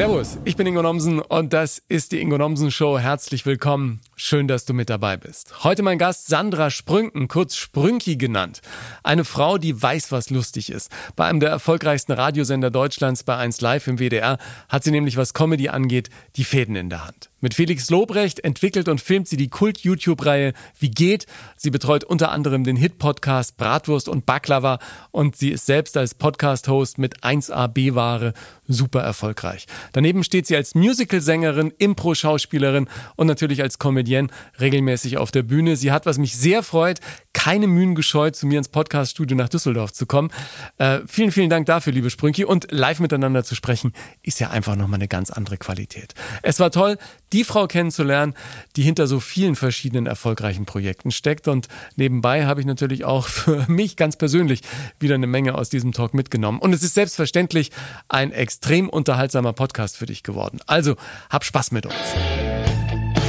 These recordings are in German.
Servus, ich bin Ingo Nomsen und das ist die Ingo Nomsen Show. Herzlich willkommen. Schön, dass du mit dabei bist. Heute mein Gast Sandra Sprünken, kurz Sprünki genannt. Eine Frau, die weiß, was lustig ist. Bei einem der erfolgreichsten Radiosender Deutschlands, bei 1 Live im WDR, hat sie nämlich, was Comedy angeht, die Fäden in der Hand. Mit Felix Lobrecht entwickelt und filmt sie die Kult-YouTube-Reihe Wie geht? Sie betreut unter anderem den Hit-Podcast Bratwurst und Baklava und sie ist selbst als Podcast-Host mit 1A B-Ware super erfolgreich. Daneben steht sie als Musical-Sängerin, Impro-Schauspielerin und natürlich als Comedienne regelmäßig auf der Bühne. Sie hat, was mich sehr freut, keine Mühen gescheut, zu mir ins Podcast-Studio nach Düsseldorf zu kommen. Äh, vielen, vielen Dank dafür, liebe Sprünki. Und live miteinander zu sprechen, ist ja einfach nochmal eine ganz andere Qualität. Es war toll, die Frau kennenzulernen, die hinter so vielen verschiedenen erfolgreichen Projekten steckt. Und nebenbei habe ich natürlich auch für mich ganz persönlich wieder eine Menge aus diesem Talk mitgenommen. Und es ist selbstverständlich ein extrem unterhaltsamer Podcast für dich geworden. Also hab Spaß mit uns.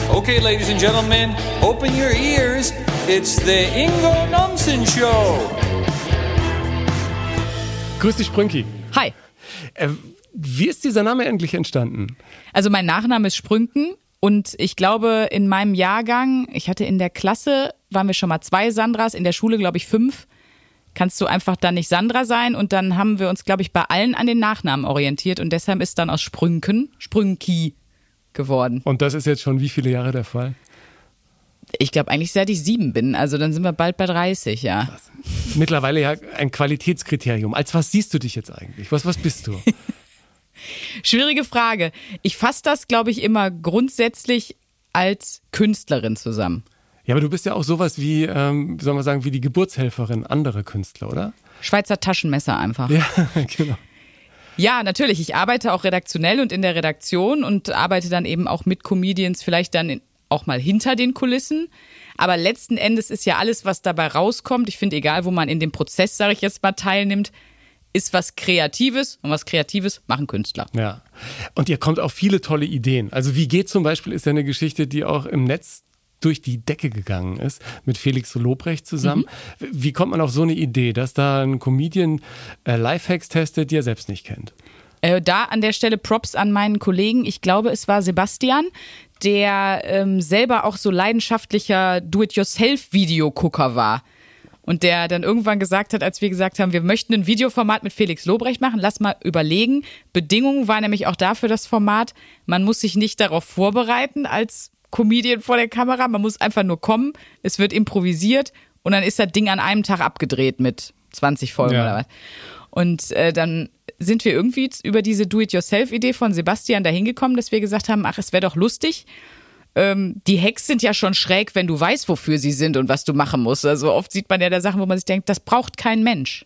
Okay, ladies and gentlemen, open your ears. It's the Ingo Nomsen Show. Grüß dich, Sprünki. Hi. Äh, wie ist dieser Name endlich entstanden? Also mein Nachname ist Sprünken und ich glaube in meinem Jahrgang, ich hatte in der Klasse, waren wir schon mal zwei Sandras, in der Schule glaube ich fünf. Kannst du einfach dann nicht Sandra sein und dann haben wir uns glaube ich bei allen an den Nachnamen orientiert und deshalb ist dann aus Sprünken Sprünki geworden. Und das ist jetzt schon wie viele Jahre der Fall? Ich glaube eigentlich seit ich sieben bin, also dann sind wir bald bei 30, ja. Mittlerweile ja ein Qualitätskriterium. Als was siehst du dich jetzt eigentlich? Was, was bist du? Schwierige Frage. Ich fasse das, glaube ich, immer grundsätzlich als Künstlerin zusammen. Ja, aber du bist ja auch sowas wie, ähm, wie soll man sagen, wie die Geburtshelferin anderer Künstler, oder? Schweizer Taschenmesser einfach. Ja, genau. Ja, natürlich. Ich arbeite auch redaktionell und in der Redaktion und arbeite dann eben auch mit Comedians, vielleicht dann in, auch mal hinter den Kulissen. Aber letzten Endes ist ja alles, was dabei rauskommt, ich finde, egal wo man in dem Prozess, sage ich jetzt mal, teilnimmt, ist was Kreatives und was Kreatives machen Künstler. Ja. Und ihr kommt auf viele tolle Ideen. Also wie geht zum Beispiel ist ja eine Geschichte, die auch im Netz durch die Decke gegangen ist, mit Felix Lobrecht zusammen. Mhm. Wie kommt man auf so eine Idee, dass da ein Comedian äh, Lifehacks testet, die er selbst nicht kennt? Äh, da an der Stelle Props an meinen Kollegen. Ich glaube, es war Sebastian, der ähm, selber auch so leidenschaftlicher Do-it-yourself-Videogucker war. Und der dann irgendwann gesagt hat, als wir gesagt haben, wir möchten ein Videoformat mit Felix Lobrecht machen, lass mal überlegen. Bedingung war nämlich auch dafür das Format, man muss sich nicht darauf vorbereiten als Comedian vor der Kamera, man muss einfach nur kommen, es wird improvisiert und dann ist das Ding an einem Tag abgedreht mit 20 Folgen ja. oder was. Und äh, dann sind wir irgendwie über diese Do-it-yourself-Idee von Sebastian dahin gekommen, dass wir gesagt haben, ach, es wäre doch lustig. Ähm, die Hacks sind ja schon schräg, wenn du weißt, wofür sie sind und was du machen musst. Also oft sieht man ja da Sachen, wo man sich denkt, das braucht kein Mensch.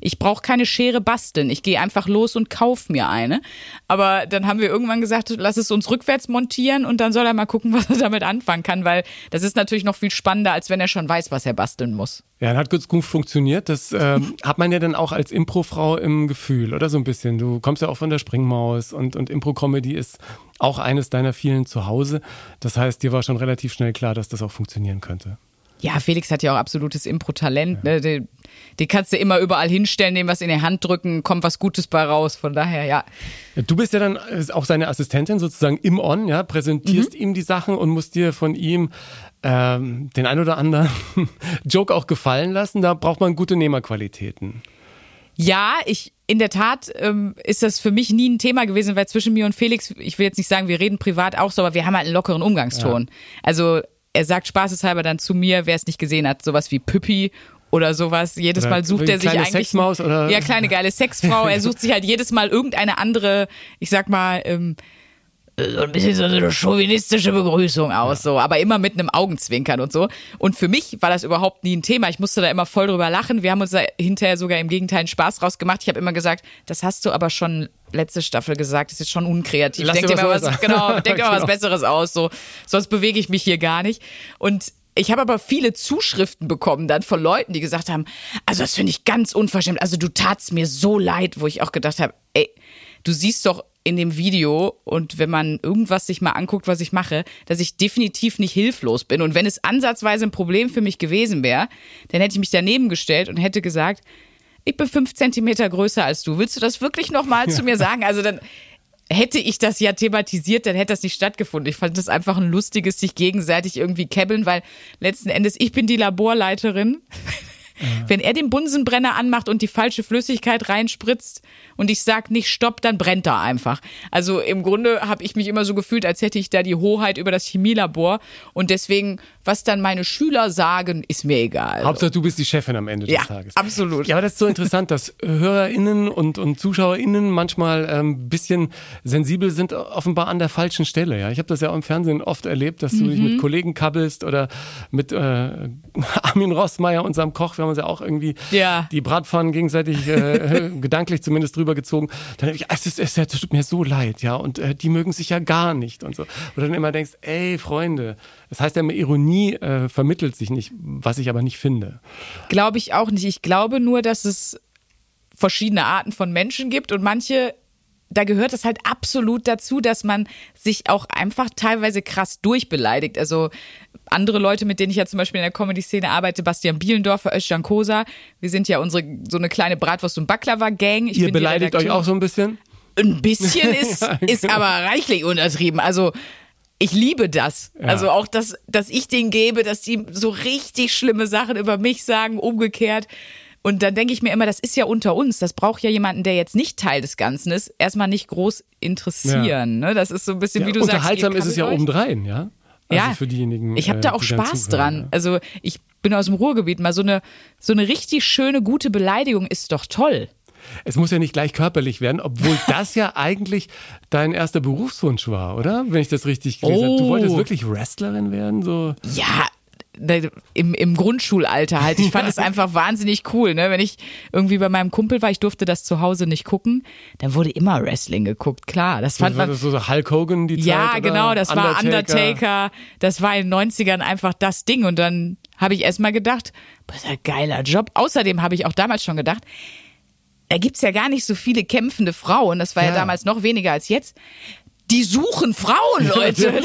Ich brauche keine Schere basteln. Ich gehe einfach los und kauf mir eine. Aber dann haben wir irgendwann gesagt, lass es uns rückwärts montieren und dann soll er mal gucken, was er damit anfangen kann, weil das ist natürlich noch viel spannender, als wenn er schon weiß, was er basteln muss. Ja, dann hat gut funktioniert. Das ähm, hat man ja dann auch als Improfrau im Gefühl, oder so ein bisschen. Du kommst ja auch von der Springmaus und, und Impro-Comedy ist auch eines deiner vielen Zuhause. Das heißt, dir war schon relativ schnell klar, dass das auch funktionieren könnte. Ja, Felix hat ja auch absolutes Impro-Talent. Ne? Den, den, kannst du immer überall hinstellen, dem was in die Hand drücken, kommt was Gutes bei raus. Von daher, ja. Du bist ja dann auch seine Assistentin sozusagen im On, ja, präsentierst mhm. ihm die Sachen und musst dir von ihm ähm, den ein oder anderen Joke auch gefallen lassen. Da braucht man gute Nehmerqualitäten. Ja, ich in der Tat ähm, ist das für mich nie ein Thema gewesen, weil zwischen mir und Felix, ich will jetzt nicht sagen, wir reden privat auch so, aber wir haben halt einen lockeren Umgangston. Ja. Also er sagt spaßeshalber dann zu mir, wer es nicht gesehen hat, sowas wie Püppi oder sowas. Jedes Mal sucht er sich eigentlich. Sexmaus oder? Ja, kleine geile Sexfrau. Er sucht sich halt jedes Mal irgendeine andere, ich sag mal, ähm, so ein bisschen so eine chauvinistische Begrüßung aus, so, aber immer mit einem Augenzwinkern und so. Und für mich war das überhaupt nie ein Thema. Ich musste da immer voll drüber lachen. Wir haben uns da hinterher sogar im Gegenteil einen Spaß rausgemacht. Ich habe immer gesagt, das hast du aber schon letzte Staffel gesagt, das ist schon unkreativ. Lass denk dir mal was, was genau, denk mal was genau. Besseres aus, so. Sonst bewege ich mich hier gar nicht. Und ich habe aber viele Zuschriften bekommen dann von Leuten, die gesagt haben, also das finde ich ganz unverschämt. Also du tatst mir so leid, wo ich auch gedacht habe, ey, du siehst doch in dem Video und wenn man irgendwas sich mal anguckt, was ich mache, dass ich definitiv nicht hilflos bin. Und wenn es ansatzweise ein Problem für mich gewesen wäre, dann hätte ich mich daneben gestellt und hätte gesagt, ich bin fünf Zentimeter größer als du. Willst du das wirklich nochmal ja. zu mir sagen? Also dann, hätte ich das ja thematisiert, dann hätte das nicht stattgefunden. Ich fand das einfach ein lustiges sich gegenseitig irgendwie kebbeln, weil letzten Endes ich bin die Laborleiterin. Wenn er den Bunsenbrenner anmacht und die falsche Flüssigkeit reinspritzt und ich sag nicht stopp, dann brennt er einfach. Also im Grunde habe ich mich immer so gefühlt, als hätte ich da die Hoheit über das Chemielabor und deswegen, was dann meine Schüler sagen, ist mir egal. Hauptsache, du bist die Chefin am Ende des ja, Tages. absolut. Ja, aber das ist so interessant, dass HörerInnen und, und ZuschauerInnen manchmal ein ähm, bisschen sensibel sind, offenbar an der falschen Stelle. Ja, ich habe das ja auch im Fernsehen oft erlebt, dass du dich mit Kollegen kabbelst oder mit äh, Armin Rossmeier, unserem Koch. Wir haben uns ja auch irgendwie Ja. die Bratpfannen gegenseitig äh, gedanklich zumindest drüber gezogen. Dann habe ich, es, ist, es tut mir so leid, ja, und äh, die mögen sich ja gar nicht und so. Oder dann immer denkst, ey, Freunde, das heißt ja immer, Ironie äh, vermittelt sich nicht, was ich aber nicht finde. Glaube ich auch nicht. Ich glaube nur, dass es verschiedene Arten von Menschen gibt und manche, da gehört es halt absolut dazu, dass man sich auch einfach teilweise krass durchbeleidigt. Also andere Leute, mit denen ich ja zum Beispiel in der Comedy-Szene arbeite, Bastian Bielendorfer, Özcan Kosa, wir sind ja unsere so eine kleine Bratwurst- und Baklava-Gang. Ihr beleidigt euch auch so ein bisschen? ein bisschen ist, Ja, ist genau. aber reichlich untertrieben. Also ich liebe das. Also auch, dass, dass ich denen gebe, dass die so richtig schlimme Sachen über mich sagen, umgekehrt. Und dann denke ich mir immer, das ist ja unter uns. Das braucht ja jemanden, der jetzt nicht Teil des Ganzen ist, erstmal nicht groß interessieren. Ne? Das ist so ein bisschen, Ja, wie du sagst. unterhaltsam ist es ja euch. obendrein, ja? Also ja, für diejenigen. Ich habe da äh, auch Spaß dran. ja. Also ich bin aus dem Ruhrgebiet. Mal so eine, so eine richtig schöne, gute Beleidigung ist doch toll. Es muss ja nicht gleich körperlich werden, obwohl das ja eigentlich dein erster Berufswunsch war, oder? Wenn ich das richtig gelesen habe. Du Oh. wolltest wirklich Wrestlerin werden? So. Ja, im, im Grundschulalter halt. Ich fand es einfach wahnsinnig cool, ne? Wenn ich irgendwie bei meinem Kumpel war, ich durfte das zu Hause nicht gucken, dann wurde immer Wrestling geguckt, klar. Das fand war man. das so Hulk Hogan die Ja, Zeit? oder genau, das war Undertaker. Das war in den 90ern einfach das Ding. Und dann habe ich erstmal gedacht, das ist ein geiler Job. Außerdem habe ich auch damals schon gedacht, da gibt's ja gar nicht so viele kämpfende Frauen. Das war ja, Ja. damals noch weniger als jetzt. Die suchen Frauen, Leute.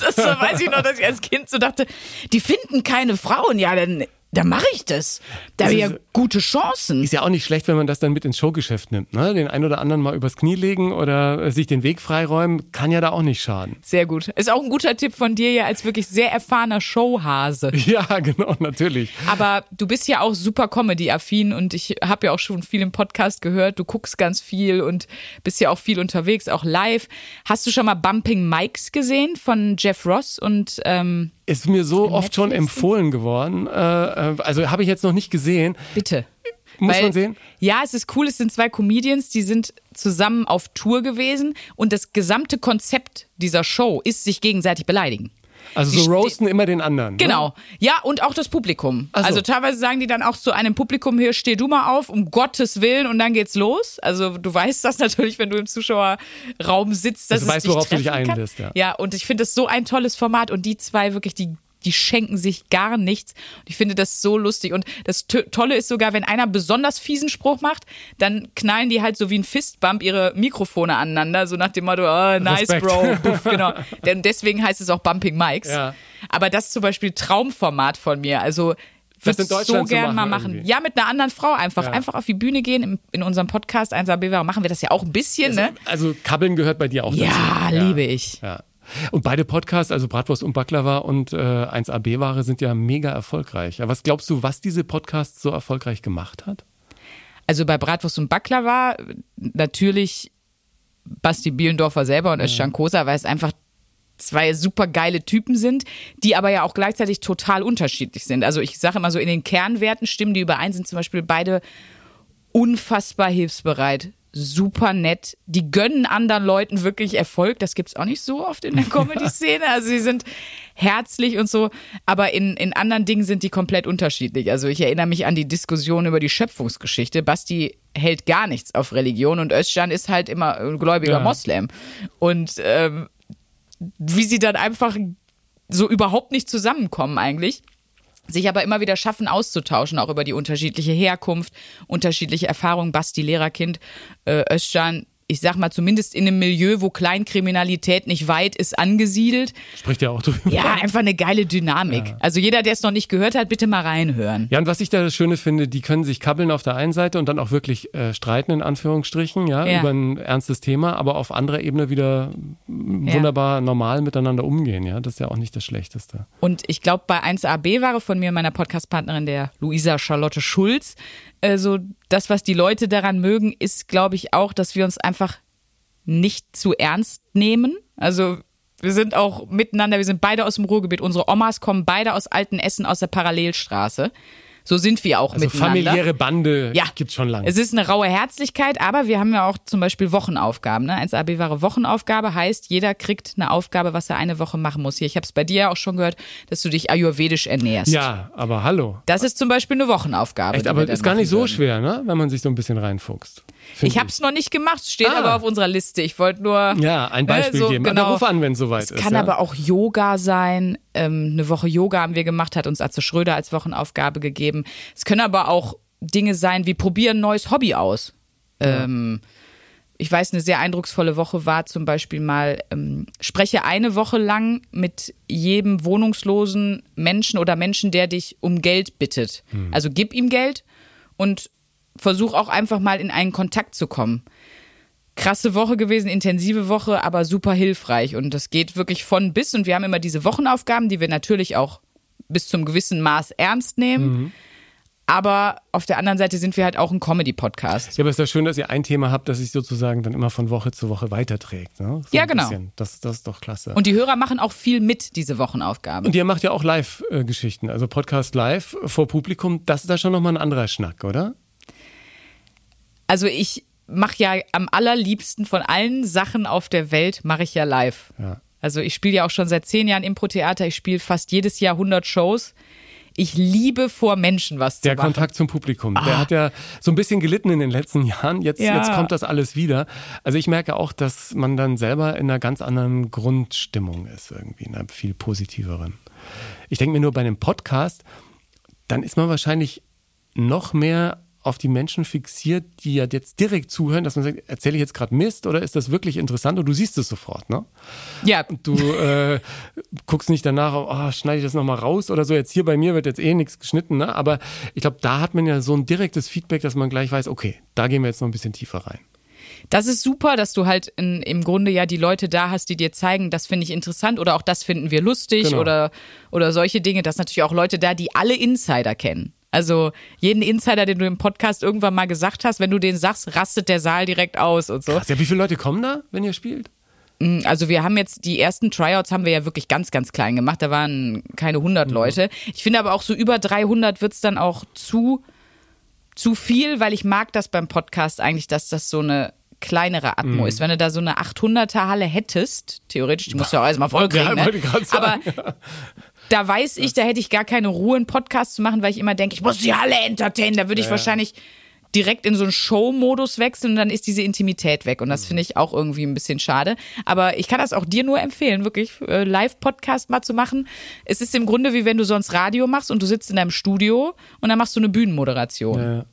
das, das weiß ich noch, dass ich als Kind so dachte, die finden keine Frauen. Ja, dann, dann mache ich das. Da habe ich ja gute Chancen. Ist ja auch nicht schlecht, wenn man das dann mit ins Showgeschäft nimmt. Ne? Den einen oder anderen mal übers Knie legen oder äh, sich den Weg freiräumen, kann ja da auch nicht schaden. Sehr gut. Ist auch ein guter Tipp von dir ja als wirklich sehr erfahrener Showhase. Ja, genau, natürlich. Aber du bist ja auch super Comedy-affin und ich habe ja auch schon viel im Podcast gehört. Du guckst ganz viel und bist ja auch viel unterwegs, auch live. Hast du schon mal Bumping Mikes gesehen von Jeff Ross und ähm, Ist mir so oft schon empfohlen geworden. Äh, äh, also habe ich jetzt noch nicht gesehen. bitte? Muss Weil- man sehen? Ja, es ist cool. Es sind zwei Comedians, die sind zusammen auf Tour gewesen und das gesamte Konzept dieser Show ist sich gegenseitig beleidigen. Also so ste- roasten immer den anderen. Ne? Genau. Ja, und auch das Publikum. So. Also teilweise sagen die dann auch zu einem Publikum, hier steh du mal auf, um Gottes Willen, und dann geht's los. Also du weißt das natürlich, wenn du im Zuschauerraum sitzt, dass Also es weißt, worauf du dich einlässt, ja. Ja, und ich finde das so ein tolles Format und die zwei wirklich, die die schenken sich gar nichts. Und ich finde das so lustig. Und das Tolle ist sogar, wenn einer besonders fiesen Spruch macht, dann knallen die halt so wie ein Fistbump ihre Mikrofone aneinander, so nach dem Motto, oh, nice, Respekt. Bro. Puff, genau. Denn deswegen heißt es auch Bumping Mics. Ja. Aber das ist zum Beispiel Traumformat von mir. Also Das würde in Deutschland so zu gern mal machen irgendwie. Ja, mit einer anderen Frau einfach. Ja. Einfach auf die Bühne gehen. Im, in unserem Podcast 1AB Warum machen wir das ja auch ein bisschen, ne? Also Kabbeln gehört bei dir auch Ja, dazu. liebe ich. Ja. Und beide Podcasts, also Bratwurst und Baklava und äh, 1AB-Ware, sind ja mega erfolgreich. Ja, was glaubst du, was diese Podcasts so erfolgreich gemacht hat? Also bei Bratwurst und Baklava natürlich Basti Bielendorfer selber und Özcan Kosa, weil es einfach zwei super geile Typen sind, die aber ja auch gleichzeitig total unterschiedlich sind. Also ich sage immer so, in den Kernwerten stimmen die überein, sind zum Beispiel beide unfassbar hilfsbereit, super nett. Die gönnen anderen Leuten wirklich Erfolg. Das gibt's auch nicht so oft in der Comedy-Szene. Also sie sind herzlich und so, aber in, in anderen Dingen sind die komplett unterschiedlich. Also ich erinnere mich an die Diskussion über die Schöpfungsgeschichte. Basti hält gar nichts auf Religion und Özcan ist halt immer ein gläubiger Ja. Moslem. Und ähm, wie sie dann einfach so überhaupt nicht zusammenkommen eigentlich sich aber immer wieder schaffen auszutauschen, auch über die unterschiedliche Herkunft, unterschiedliche Erfahrungen. Basti Lehrerkind, äh, Özcan ich sag mal, zumindest in einem Milieu, wo Kleinkriminalität nicht weit ist, angesiedelt. Spricht ja auch drüber. Ja, einfach eine geile Dynamik. Also jeder, der es noch nicht gehört hat, bitte mal reinhören. Ja, und was ich da das Schöne finde, die können sich kabbeln auf der einen Seite und dann auch wirklich äh, streiten, in Anführungsstrichen, ja, Ja. über ein ernstes Thema, aber auf anderer Ebene wieder wunderbar normal miteinander umgehen, ja. Das ist ja auch nicht das Schlechteste. Und ich glaube, bei 1AB war von mir und meiner Podcastpartnerin, der Luisa Charlotte Schulz, äh, so das, was die Leute daran mögen, ist, glaube ich, auch, dass wir uns einfach nicht zu ernst nehmen. Also wir sind auch miteinander, wir sind beide aus dem Ruhrgebiet. Unsere Omas kommen beide aus Altenessen aus der Parallelstraße. So sind wir auch Also miteinander. familiäre Bande Ja. gibt's schon lange. Es ist eine raue Herzlichkeit, aber wir haben ja auch zum Beispiel Wochenaufgaben. Ne? 1AB wahre Wochenaufgabe heißt, jeder kriegt eine Aufgabe, was er eine Woche machen muss. Hier, ich habe es bei dir ja auch schon gehört, dass du dich ayurvedisch ernährst. ja, aber hallo. Das ist zum Beispiel eine Wochenaufgabe. Echt, aber ist gar nicht so würden. schwer, ne? Wenn man sich so ein bisschen reinfuchst. Find Ich habe es noch nicht gemacht, steht Ah. aber auf unserer Liste. Ich wollte nur Ja, ein Beispiel ne, so, geben. Genau. Aber ruf an, wenn es soweit Es ist. kann ja? aber auch Yoga sein. Ähm, eine Woche Yoga haben wir gemacht, hat uns Atze Schröder als Wochenaufgabe gegeben. Es können aber auch Dinge sein wie probieren ein neues Hobby aus. Ähm, ich weiß, eine sehr eindrucksvolle Woche war zum Beispiel mal, ähm, spreche eine Woche lang mit jedem wohnungslosen Menschen oder Menschen, der dich um Geld bittet. Also gib ihm Geld und versuch auch einfach mal in einen Kontakt zu kommen krasse Woche gewesen, intensive Woche, aber super hilfreich. Und das geht wirklich von bis. Und wir haben immer diese Wochenaufgaben, die wir natürlich auch bis zum gewissen Maß ernst nehmen. Aber auf der anderen Seite sind wir halt auch ein Comedy-Podcast. Ja, aber es ist ja schön, dass ihr ein Thema habt, das sich sozusagen dann immer von Woche zu Woche weiterträgt. Ne? So Ja, genau. Das, das ist doch klasse. Und die Hörer machen auch viel mit, diese Wochenaufgaben. Und ihr macht ja auch Live-Geschichten, also Podcast live vor Publikum. Das ist da schon nochmal ein anderer Schnack, oder? Also ich mache ja am allerliebsten von allen Sachen auf der Welt, mache ich ja live. Ja. Also ich spiele ja auch schon seit zehn Jahren Impro-Theater. Ich spiele fast jedes Jahr 100 Shows. Ich liebe vor Menschen was zu Der machen. Kontakt zum Publikum, der hat ja so ein bisschen gelitten in den letzten Jahren. Jetzt, Ja. jetzt kommt das alles wieder. Also ich merke auch, dass man dann selber in einer ganz anderen Grundstimmung ist, irgendwie, in einer viel positiveren. Ich denke mir nur bei einem Podcast, dann ist man wahrscheinlich noch mehr auf die Menschen fixiert, die ja jetzt direkt zuhören, dass man sagt, erzähle ich jetzt gerade Mist oder ist das wirklich interessant? Und du siehst es sofort, ne? Ja, Du äh, guckst nicht danach, oh, schneide ich das nochmal raus oder so. Jetzt hier bei mir wird jetzt eh nichts geschnitten, ne? Aber ich glaube, da hat man ja so ein direktes Feedback, dass man gleich weiß, okay, da gehen wir jetzt noch ein bisschen tiefer rein. Das ist super, dass du halt in, im Grunde ja die Leute da hast, die dir zeigen, das finde ich interessant oder auch das finden wir lustig Genau. oder, oder solche Dinge. Das sind natürlich auch Leute da, die alle Insider kennen. Also jeden Insider, den du im Podcast irgendwann mal gesagt hast, wenn du den sagst, rastet der Saal direkt aus und so. Krass, ja, wie viele Leute kommen da, wenn ihr spielt? Also wir haben jetzt die ersten Tryouts haben wir ja wirklich ganz, ganz klein gemacht. Da waren keine 100 Leute. Ich finde aber auch so über 300 wird's dann auch zu, zu viel, weil ich mag das beim Podcast eigentlich, dass das so eine kleinere Atmo ist. Wenn du da so eine 800er Halle hättest, theoretisch, die musst du ja auch erstmal voll kriegen, Ja, ne? aber. Da weiß ich, da hätte ich gar keine Ruhe, einen Podcast zu machen, weil ich immer denke, ich muss die Halle entertainen. Da würde ich wahrscheinlich direkt in so einen Show-Modus wechseln und dann ist diese Intimität weg. Und das finde ich auch irgendwie ein bisschen schade. Aber ich kann das auch dir nur empfehlen, wirklich äh, Live-Podcast mal zu machen. Es ist im Grunde wie wenn du sonst Radio machst und du sitzt in deinem Studio und dann machst du eine Bühnenmoderation. Ja.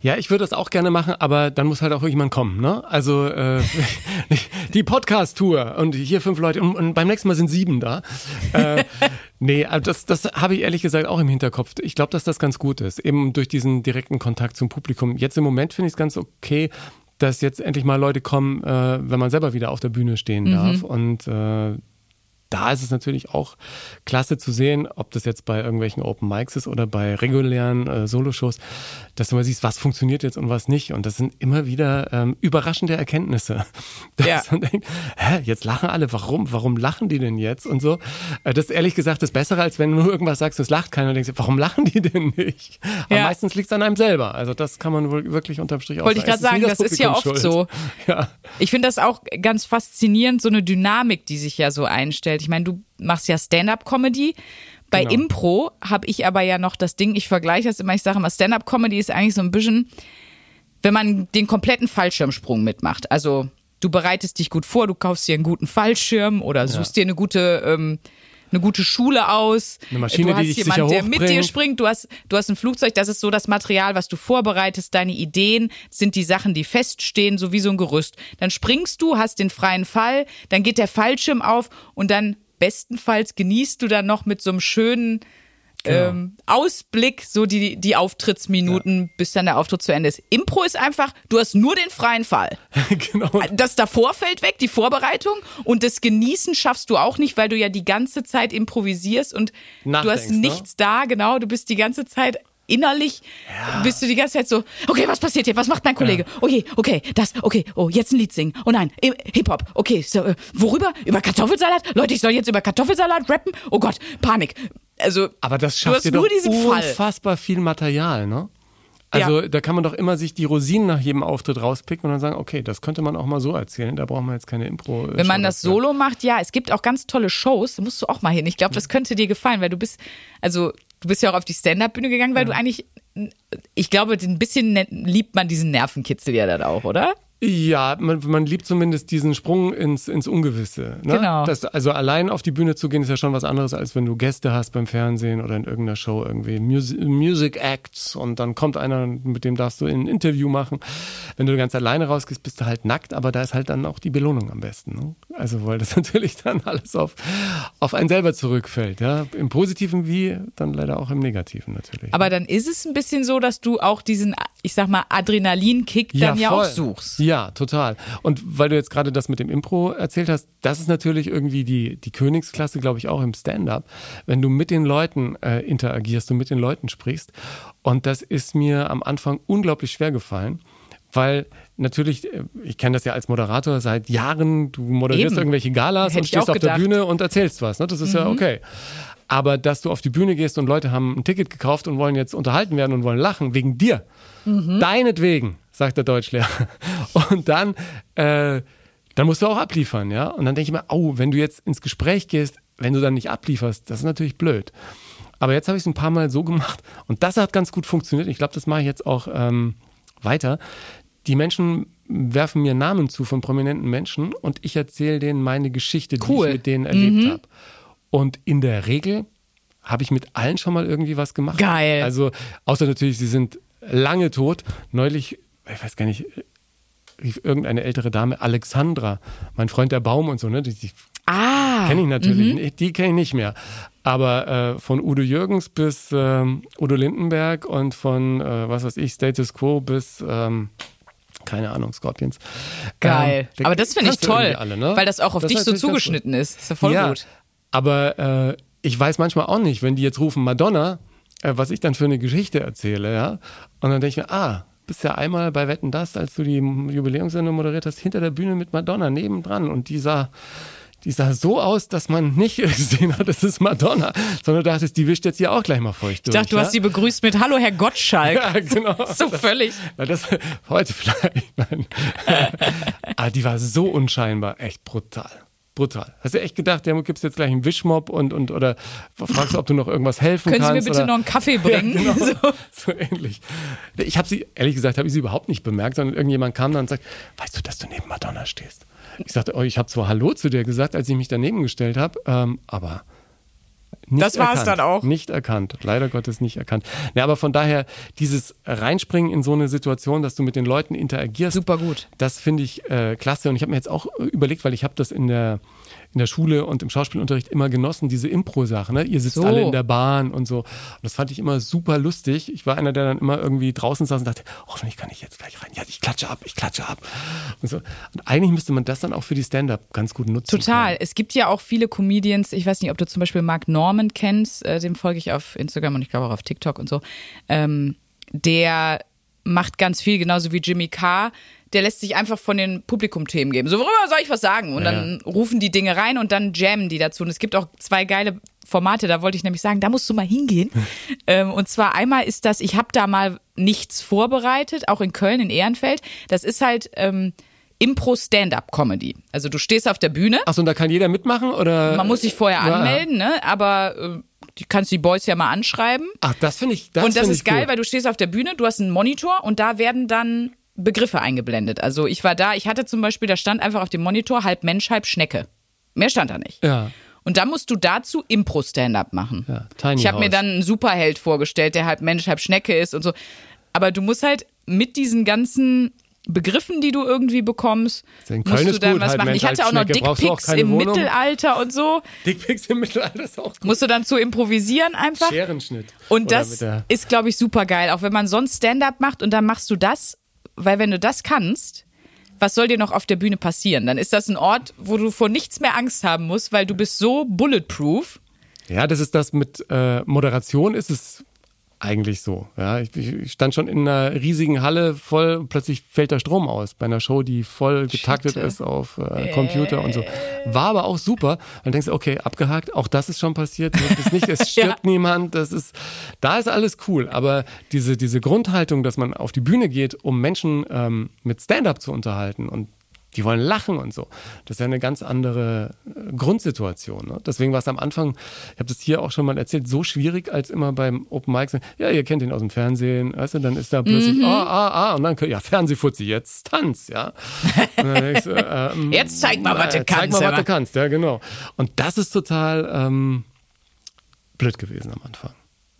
Ja, ich würde das auch gerne machen, aber dann muss halt auch irgendjemand kommen, ne? Also äh, die Podcast-Tour und hier fünf Leute und, und beim nächsten Mal sind sieben da. Äh, nee, also das, das habe ich ehrlich gesagt auch im Hinterkopf. Ich glaube, dass das ganz gut ist, eben durch diesen direkten Kontakt zum Publikum. Jetzt im Moment finde ich es ganz okay, dass jetzt endlich mal Leute kommen, äh, wenn man selber wieder auf der Bühne stehen darf und äh, da ist es natürlich auch klasse zu sehen, ob das jetzt bei irgendwelchen Open Mics ist oder bei regulären äh, Soloshows, dass du mal siehst, was funktioniert jetzt und was nicht. Und das sind immer wieder ähm, überraschende Erkenntnisse. Dass Ja. man denkt, hä, jetzt lachen alle, warum? Warum lachen die denn jetzt? Und so. Äh, das ist ehrlich gesagt das Bessere, als wenn du irgendwas sagst, es lacht keiner und denkst, warum lachen die denn nicht? Aber Ja. meistens liegt es an einem selber. Also das kann man wohl wirklich unterm Strich auch Wollte ich gerade sagen, das ist ja oft schuld. so. Ja. Ich finde das auch ganz faszinierend, so eine Dynamik, die sich ja so einstellt. Ich meine, du machst ja Stand-up-Comedy. Bei Genau. Impro habe ich aber ja noch das Ding, ich vergleiche das immer, ich sage immer, Stand-up-Comedy ist eigentlich so ein bisschen, wenn man den kompletten Fallschirmsprung mitmacht. Also du bereitest dich gut vor, du kaufst dir einen guten Fallschirm oder suchst dir eine gute ähm, eine gute Schule aus. Eine Maschine, du hast die dich jemanden, sicher der mit dir springt. Du hast, du hast ein Flugzeug. Das ist so das Material, was du vorbereitest. Deine Ideen sind die Sachen, die feststehen, so wie so ein Gerüst. Dann springst du, hast den freien Fall, dann geht der Fallschirm auf und dann bestenfalls genießt du dann noch mit so einem schönen Genau. ähm, Ausblick so die, die Auftrittsminuten, bis dann der Auftritt zu Ende ist. Impro ist einfach, du hast nur den freien Fall. genau. Das davor fällt weg, die Vorbereitung und das Genießen schaffst du auch nicht, weil du ja die ganze Zeit improvisierst und du hast Nachdenkst, ne? nichts da, genau, du bist die ganze Zeit innerlich bist du die ganze Zeit so, okay, was passiert hier? Was macht mein Kollege? Okay, okay, das, okay, oh, jetzt ein Lied singen. Oh nein, Hip-Hop. Okay, so, äh, worüber? Über Kartoffelsalat? Leute, ich soll jetzt über Kartoffelsalat rappen? Oh Gott, Panik. Also, Aber das du schafft hast dir nur doch diesen Fall. unfassbar viel Material, ne? Also da kann man doch immer sich die Rosinen nach jedem Auftritt rauspicken und dann sagen, okay, das könnte man auch mal so erzählen, da braucht man jetzt keine Impro. Wenn man das Solo macht, ja, es gibt auch ganz tolle Shows, da musst du auch mal hin. Ich glaube, das könnte dir gefallen, weil du bist, also du bist ja auch auf die Stand-Up-Bühne gegangen, weil du eigentlich, ich glaube, ein bisschen ne- liebt man diesen Nervenkitzel ja dann auch, oder? Ja, man, man liebt zumindest diesen Sprung ins, ins Ungewisse. Ne? Genau. Das, also allein auf die Bühne zu gehen, ist ja schon was anderes, als wenn du Gäste hast beim Fernsehen oder in irgendeiner Show irgendwie. Music, Music Acts und dann kommt einer, mit dem darfst du ein Interview machen. Wenn du ganz alleine rausgehst, bist du halt nackt, aber da ist halt dann auch die Belohnung am besten. Ne? Also weil das natürlich dann alles auf, auf einen selber zurückfällt. Ja? Im Positiven wie dann leider auch im Negativen natürlich. Aber dann ist es ein bisschen so, dass du auch diesen, ich sag mal, Adrenalinkick dann ja, auch voll. suchst. Ja, total. Und weil du jetzt gerade das mit dem Impro erzählt hast, das ist natürlich irgendwie die, die Königsklasse, glaube ich, auch im Stand-up, wenn du mit den Leuten äh, interagierst und mit den Leuten sprichst. Und das ist mir am Anfang unglaublich schwer gefallen. Weil natürlich, äh, ich kenne das ja als Moderator seit Jahren, du moderierst Eben. irgendwelche Galas Hätte und stehst auch auf der gedacht. Mhm. Bühne und erzählst was. Ne? Das ist ja okay. Aber dass du auf die Bühne gehst und Leute haben ein Ticket gekauft und wollen jetzt unterhalten werden und wollen lachen, wegen dir. Mhm. Deinetwegen, sagt der Deutschlehrer. Und dann, äh, dann musst du auch abliefern, ja. Und dann denke ich mir, oh, wenn du jetzt ins Gespräch gehst, wenn du dann nicht ablieferst, das ist natürlich blöd. Aber jetzt habe ich es ein paar Mal so gemacht und das hat ganz gut funktioniert. Ich glaube, das mache ich jetzt auch ähm, weiter. Die Menschen werfen mir Namen zu von prominenten Menschen und ich erzähle denen meine Geschichte, die Cool. ich mit denen erlebt habe. Und in der Regel habe ich mit allen schon mal irgendwie was gemacht. Geil. Also, außer natürlich, sie sind lange tot. Neulich, ich weiß gar nicht, rief irgendeine ältere Dame, Alexandra, mein Freund der Baum und so, ne? Die, die Ah, kenne ich natürlich, nicht, die kenne ich nicht mehr. Aber äh, von Udo Jürgens bis ähm, Udo Lindenberg und von, äh, was weiß ich, Status Quo bis, ähm, keine Ahnung, Scorpions. geil. Ähm, Aber das finde ich toll, alle, ne? weil das auch auf Das dich so zugeschnitten ist. Ist ja voll ja, gut. Aber äh, ich weiß manchmal auch nicht, wenn die jetzt rufen Madonna, äh, was ich dann für eine Geschichte erzähle, ja. Und dann denke ich mir, ah, bist ja einmal bei Wetten das, als du die Jubiläumssendung moderiert hast, hinter der Bühne mit Madonna nebendran und die sah, die sah so aus, dass man nicht gesehen hat, es ist Madonna, sondern du dachtest, die wischt jetzt hier auch gleich mal feucht Ich dachte, du hast sie begrüßt mit Hallo, Herr Gottschalk. ja, genau. So völlig. Na, das heute vielleicht. Nein. Aber die war so unscheinbar, echt brutal. Brutal. Hast du echt gedacht, du gibst jetzt gleich einen Wischmob und, und oder fragst du, ob du noch irgendwas helfen Können Sie mir kannst? bitte oder? noch einen Kaffee bringen? Ja, genau. so. so. ähnlich. Ich habe sie, ehrlich gesagt, habe ich sie überhaupt nicht bemerkt, sondern irgendjemand kam dann und sagt, weißt du, dass du neben Madonna stehst? Ich sagte, oh, ich habe zwar Hallo zu dir gesagt, als ich mich daneben gestellt habe, ähm, aber nicht Das war's erkannt. dann auch. Nicht erkannt. Leider Gottes nicht erkannt. Ja, aber von daher, dieses Reinspringen in so eine Situation, dass du mit den Leuten interagierst. Super gut. Das finde ich äh, klasse. Und ich habe mir jetzt auch äh, überlegt, weil ich habe das in der, in der Schule und im Schauspielunterricht immer genossen, diese Impro-Sache. Ne? Ihr sitzt So. alle in der Bahn und so. Und das fand ich immer super lustig. Ich war einer, der dann immer irgendwie draußen saß und dachte, hoffentlich kann ich jetzt gleich rein. Ja, ich klatsche ab, ich klatsche ab. Und, so. und eigentlich müsste man das dann auch für die Stand-up ganz gut nutzen. Total. können. Es gibt ja auch viele Comedians, ich weiß nicht, ob du zum Beispiel Mark Norman kennst, äh, dem folge ich auf Instagram und ich glaube auch auf TikTok und so. Ähm, der macht ganz viel, genauso wie Jimmy Carr. Der lässt sich einfach von den Publikumthemen geben. So, worüber soll ich was sagen? Und dann rufen die Dinge rein und dann jammen die dazu. Und es gibt auch zwei geile Formate, da wollte ich nämlich sagen, da musst du mal hingehen. ähm, und zwar einmal ist das, ich habe da mal nichts vorbereitet, auch in Köln, in Ehrenfeld. Das ist halt ähm, Impro-Stand-Up-Comedy. Also du stehst auf der Bühne, Achso, und da kann jeder mitmachen? Oder? man muss sich vorher Ja. anmelden, ne? aber äh, du kannst die Boys ja mal anschreiben. Ach, das finde ich. Das und das ist geil, gut. weil du stehst auf der Bühne, du hast einen Monitor und da werden dann Begriffe eingeblendet. Also ich war da, ich hatte zum Beispiel, da stand einfach auf dem Monitor halb Mensch, halb Schnecke. Mehr stand da nicht. Ja. Und dann musst du dazu Impro-Stand-up machen. Ja, Tiny ich habe mir dann einen Superheld vorgestellt, der halb Mensch, halb Schnecke ist und so. Aber du musst halt mit diesen ganzen Begriffen, die du irgendwie bekommst, In musst Köln du ist dann gut, was halb machen. Ich hatte auch noch du Dickpics im Wohnung? Mittelalter und so. Dickpics im Mittelalter ist auch gut. Musst du dann zu improvisieren einfach. Scherenschnitt. Und Oder das ist, glaube ich, super geil. Auch wenn man sonst Stand-up macht und dann machst du das, weil wenn du das kannst, was soll dir noch auf der Bühne passieren? Dann ist das ein Ort, wo du vor nichts mehr Angst haben musst, weil du bist so bulletproof. Ja, das ist das mit äh, Moderation ist es eigentlich so. Ja, ich, ich stand schon in einer riesigen Halle voll, und plötzlich fällt der Strom aus bei einer Show, die voll getaktet Shit. ist auf äh, Computer und so. War aber auch super. Dann denkst du, okay, abgehakt, auch das ist schon passiert. Das ist nicht, es stirbt niemand. Das ist, da ist alles cool. Aber diese diese Grundhaltung, dass man auf die Bühne geht, um Menschen ähm, mit Stand-up zu unterhalten und die wollen lachen und so. Das ist ja eine ganz andere äh, Grundsituation. Ne? Deswegen war es am Anfang, ich habe das hier auch schon mal erzählt, so schwierig, als immer beim Open Mic, ja, ihr kennt ihn aus dem Fernsehen, weißt du, dann ist da plötzlich, Mhm. ah, ah, ah, und dann, ja, Fernsehfutzi, jetzt Tanz, ja. Und dann denkst du, ähm, Jetzt zeig mal, was du äh, kannst, Zeig mal, was du kannst, ja, genau. Und das ist total ähm, blöd gewesen am Anfang.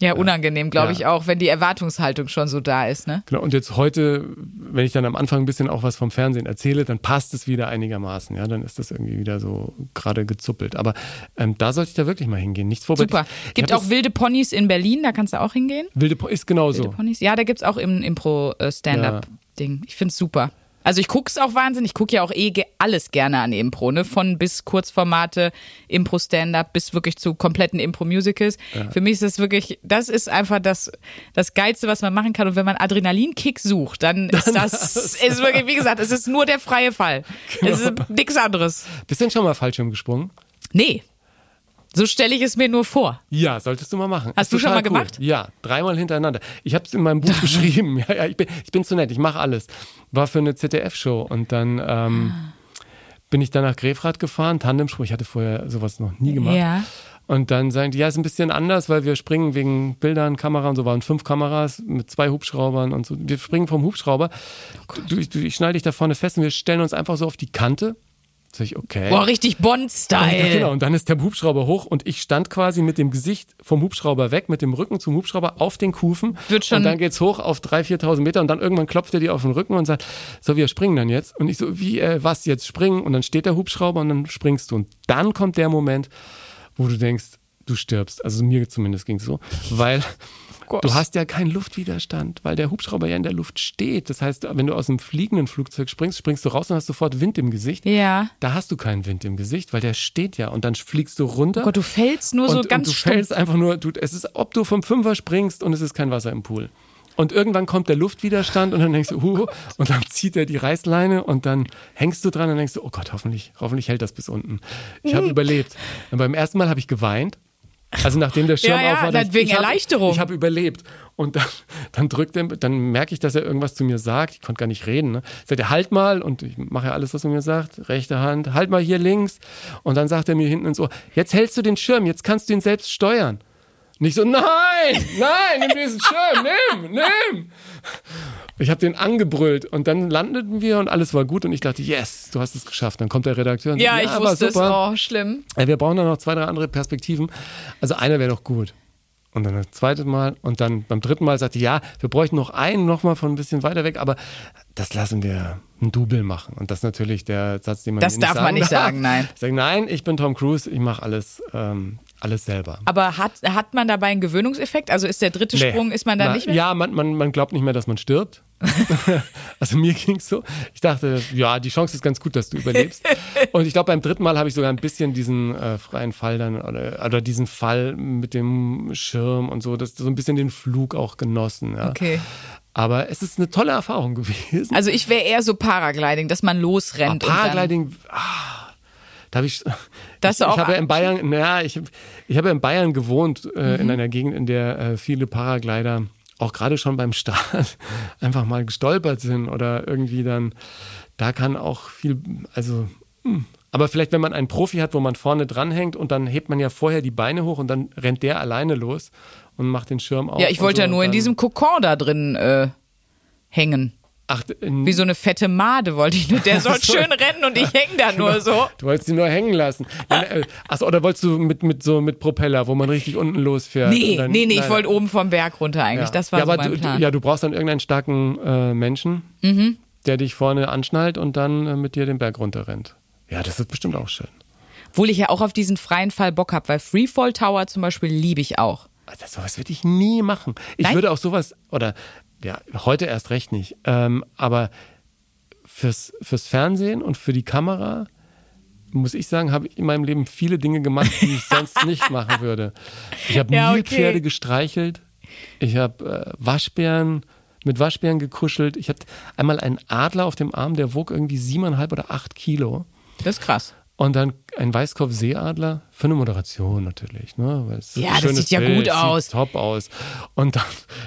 Ja, unangenehm, glaube Ja. ich auch, wenn die Erwartungshaltung schon so da ist, ne? Genau, und jetzt heute, wenn ich dann am Anfang ein bisschen auch was vom Fernsehen erzähle, dann passt es wieder einigermaßen. Ja, dann ist das irgendwie wieder so gerade gezuppelt. Aber ähm, da sollte ich da wirklich mal hingehen. Nichts Super. vorbereitet. Ich Gibt auch wilde Ponys in Berlin, da kannst du auch hingehen. Wilde Po- ist genauso. Wilde Ponys. Ja, da gibt's auch im Impro-Stand-Up-Ding. Ich find's super. Also ich guck's auch wahnsinnig. Ich gucke ja auch eh alles gerne an Impro, ne? Von bis Kurzformate, Impro-Stand-Up bis wirklich zu kompletten Impro-Musicals. Für mich ist das wirklich, das ist einfach das, das Geilste, was man machen kann. Und wenn man Adrenalinkick sucht, dann ist das, ist wirklich, wie gesagt, es ist nur der freie Fall. Es ist nichts anderes. Bist du denn schon mal Fallschirm gesprungen? Nee. So stelle ich es mir nur vor. Ja, solltest du mal machen. Hast Ist du schon mal gemacht? Ja, dreimal hintereinander. Ich habe es in meinem Buch beschrieben. Ja, ja, ich bin, ich bin zu nett, ich mache alles. War für eine ZDF-Show und dann ähm, bin ich dann nach Grefrath gefahren, Tandemsprung. Ich hatte vorher sowas noch nie gemacht. Ja. Und dann sagen die, ja, ist ein bisschen anders, weil wir springen wegen Bildern, Kamera und so waren fünf Kameras mit zwei Hubschraubern und so. Wir springen vom Hubschrauber. du, ich, du, ich schnall dich da vorne fest und wir stellen uns einfach so auf die Kante. Sag ich, okay. Boah, richtig Bond-Style. Ja, genau, und dann ist der Hubschrauber hoch und ich stand quasi mit dem Gesicht vom Hubschrauber weg, mit dem Rücken zum Hubschrauber auf den Kufen. Wird schon- und dann geht's hoch auf 3.000, 4.000 Meter und dann irgendwann klopft er dir auf den Rücken und sagt, so, wir springen dann jetzt. Und ich so, wie, äh, was, jetzt springen? Und dann steht der Hubschrauber und dann springst du. Und dann kommt der Moment, wo du denkst, du stirbst. Also mir zumindest ging's so. Weil Gott. du hast ja keinen Luftwiderstand, weil der Hubschrauber ja in der Luft steht. Das heißt, wenn du aus einem fliegenden Flugzeug springst, springst du raus und hast sofort Wind im Gesicht. Ja. Da hast du keinen Wind im Gesicht, weil der steht ja und dann fliegst du runter. Oh Gott, du fällst nur so und, ganz und du stumpf. fällst einfach nur, du, es ist, ob du vom Fünfer springst und es ist kein Wasser im Pool. Und irgendwann kommt der Luftwiderstand und dann denkst du, huh, und dann zieht er die Reißleine und dann hängst du dran und denkst du, oh Gott, hoffentlich, hoffentlich hält das bis unten. Ich habe überlebt. Und beim ersten Mal habe ich geweint. Also nachdem der Schirm Ja, ja, auf war, dann ich- wegen ich hab, Erleichterung. Ich habe überlebt. Und dann, dann drückt er, dann merke ich, dass er irgendwas zu mir sagt. Ich konnte gar nicht reden. Ne? Sagt er, halt mal. Und ich mache ja alles, was er mir sagt. Rechte Hand, halt mal hier links. Und dann sagt er mir hinten ins Ohr, jetzt hältst du den Schirm, jetzt kannst du ihn selbst steuern. Nicht so, nein, nein, nimm diesen Schirm, nimm, nimm. Ich habe den angebrüllt und dann landeten wir und alles war gut und ich dachte, yes, du hast es geschafft. Dann kommt der Redakteur und ja, sagt, ich war wusste es. super. Oh, schlimm. Ja, wir brauchen da noch zwei, drei andere Perspektiven. Also einer wäre doch gut. Und dann das zweite Mal und dann beim dritten Mal sagte, ja, wir bräuchten noch einen nochmal von ein bisschen weiter weg, aber das lassen wir ein Double machen. Und das ist natürlich der Satz, den man Das nicht darf man nicht darf. sagen, nein. Ich sage, nein, ich bin Tom Cruise, ich mache alles, ähm, alles selber. Aber hat, hat man dabei einen Gewöhnungseffekt? Also ist der dritte Nee. Sprung, ist man da Na, nicht mehr? Ja, man, man, man glaubt nicht mehr, dass man stirbt. also mir ging's so. Ich dachte, ja, die Chance ist ganz gut, dass du überlebst. Und ich glaube, beim dritten Mal habe ich sogar ein bisschen diesen äh, freien Fall dann oder, oder diesen Fall mit dem Schirm und so, das so ein bisschen den Flug auch genossen. Ja. Okay. Aber es ist eine tolle Erfahrung gewesen. Also ich wäre eher so Paragliding, dass man losrennt. dann- Paragliding, ah, da habe ich, Das ich, auch ich habe ja in. Bayern, naja, ich, ich habe in Bayern gewohnt, äh, Mhm. in einer Gegend, in der äh, viele Paraglider auch gerade schon beim Start einfach mal gestolpert sind oder irgendwie dann, da kann auch viel, also, hm. aber vielleicht, wenn man einen Profi hat, wo man vorne dranhängt und dann hebt man ja vorher die Beine hoch und dann rennt der alleine los und macht den Schirm auf. Ja, ich wollte so ja nur in diesem Kokon da drin äh, hängen. Ach, in, Wie so eine fette Made wollte ich nur. Der soll so. schön rennen und ich häng da nur so. Du wolltest sie nur hängen lassen. Ja, äh, Achso, oder wolltest du mit, mit so mit Propeller, wo man richtig unten losfährt? Nee, dann- nee, nee, ich Nein. wollte oben vom Berg runter eigentlich. Ja. Das war ja, so aber mein du, Plan. Mhm. Du, ja, du brauchst dann irgendeinen starken äh, Menschen, der dich vorne anschnallt und dann äh, mit dir den Berg runter rennt. Ja, das ist bestimmt auch schön. Obwohl ich ja auch auf diesen freien Fall Bock habe, weil Freefall Tower zum Beispiel liebe ich auch. Alter, sowas würde ich nie machen. Ich Nein? würde auch sowas, oder ja, heute erst recht nicht, ähm, aber fürs, fürs Fernsehen und für die Kamera, muss ich sagen, habe ich in meinem Leben viele Dinge gemacht, die ich sonst nicht machen würde. Ich habe Ja, okay. Nilpferde gestreichelt, ich habe äh, Waschbären mit Waschbären gekuschelt. Ich hatte einmal einen Adler auf dem Arm, der wog irgendwie siebeneinhalb oder acht Kilo. Das ist krass. Und dann ein Weißkopfseeadler für eine Moderation natürlich. Ne? Weil es Ja, das sieht ja Bild, gut sieht aus. top aus. Und dann,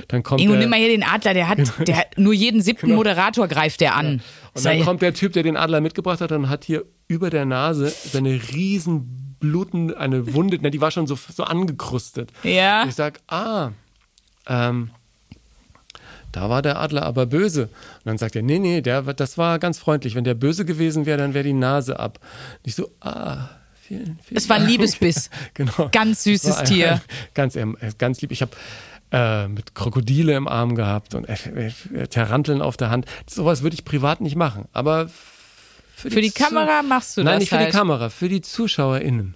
dann kommt Ingo, der, nimm mal hier den Adler, der hat, der hat nur jeden siebten Moderator greift der an. und dann kommt der Typ, der den Adler mitgebracht hat und hat hier über der Nase seine riesen blutende, eine Wunde, na, die war schon so, so angekrustet. Ja. Und ich sag, ah, ähm, da war der Adler aber böse. Und dann sagt er, nee, nee, der, das war ganz freundlich. Wenn der böse gewesen wäre, dann wäre die Nase ab. Und ich so, ah, vielen, vielen Es war ein. Liebesbiss. genau. Ganz süßes ein- Tier. Ganz, ähm, ganz lieb. Ich habe äh, mit Krokodile im Arm gehabt und äh, äh, Taranteln auf der Hand. Sowas würde ich privat nicht machen. Aber für die, Für die Kamera machst du Nein, das nicht für halt. die Kamera, für die ZuschauerInnen.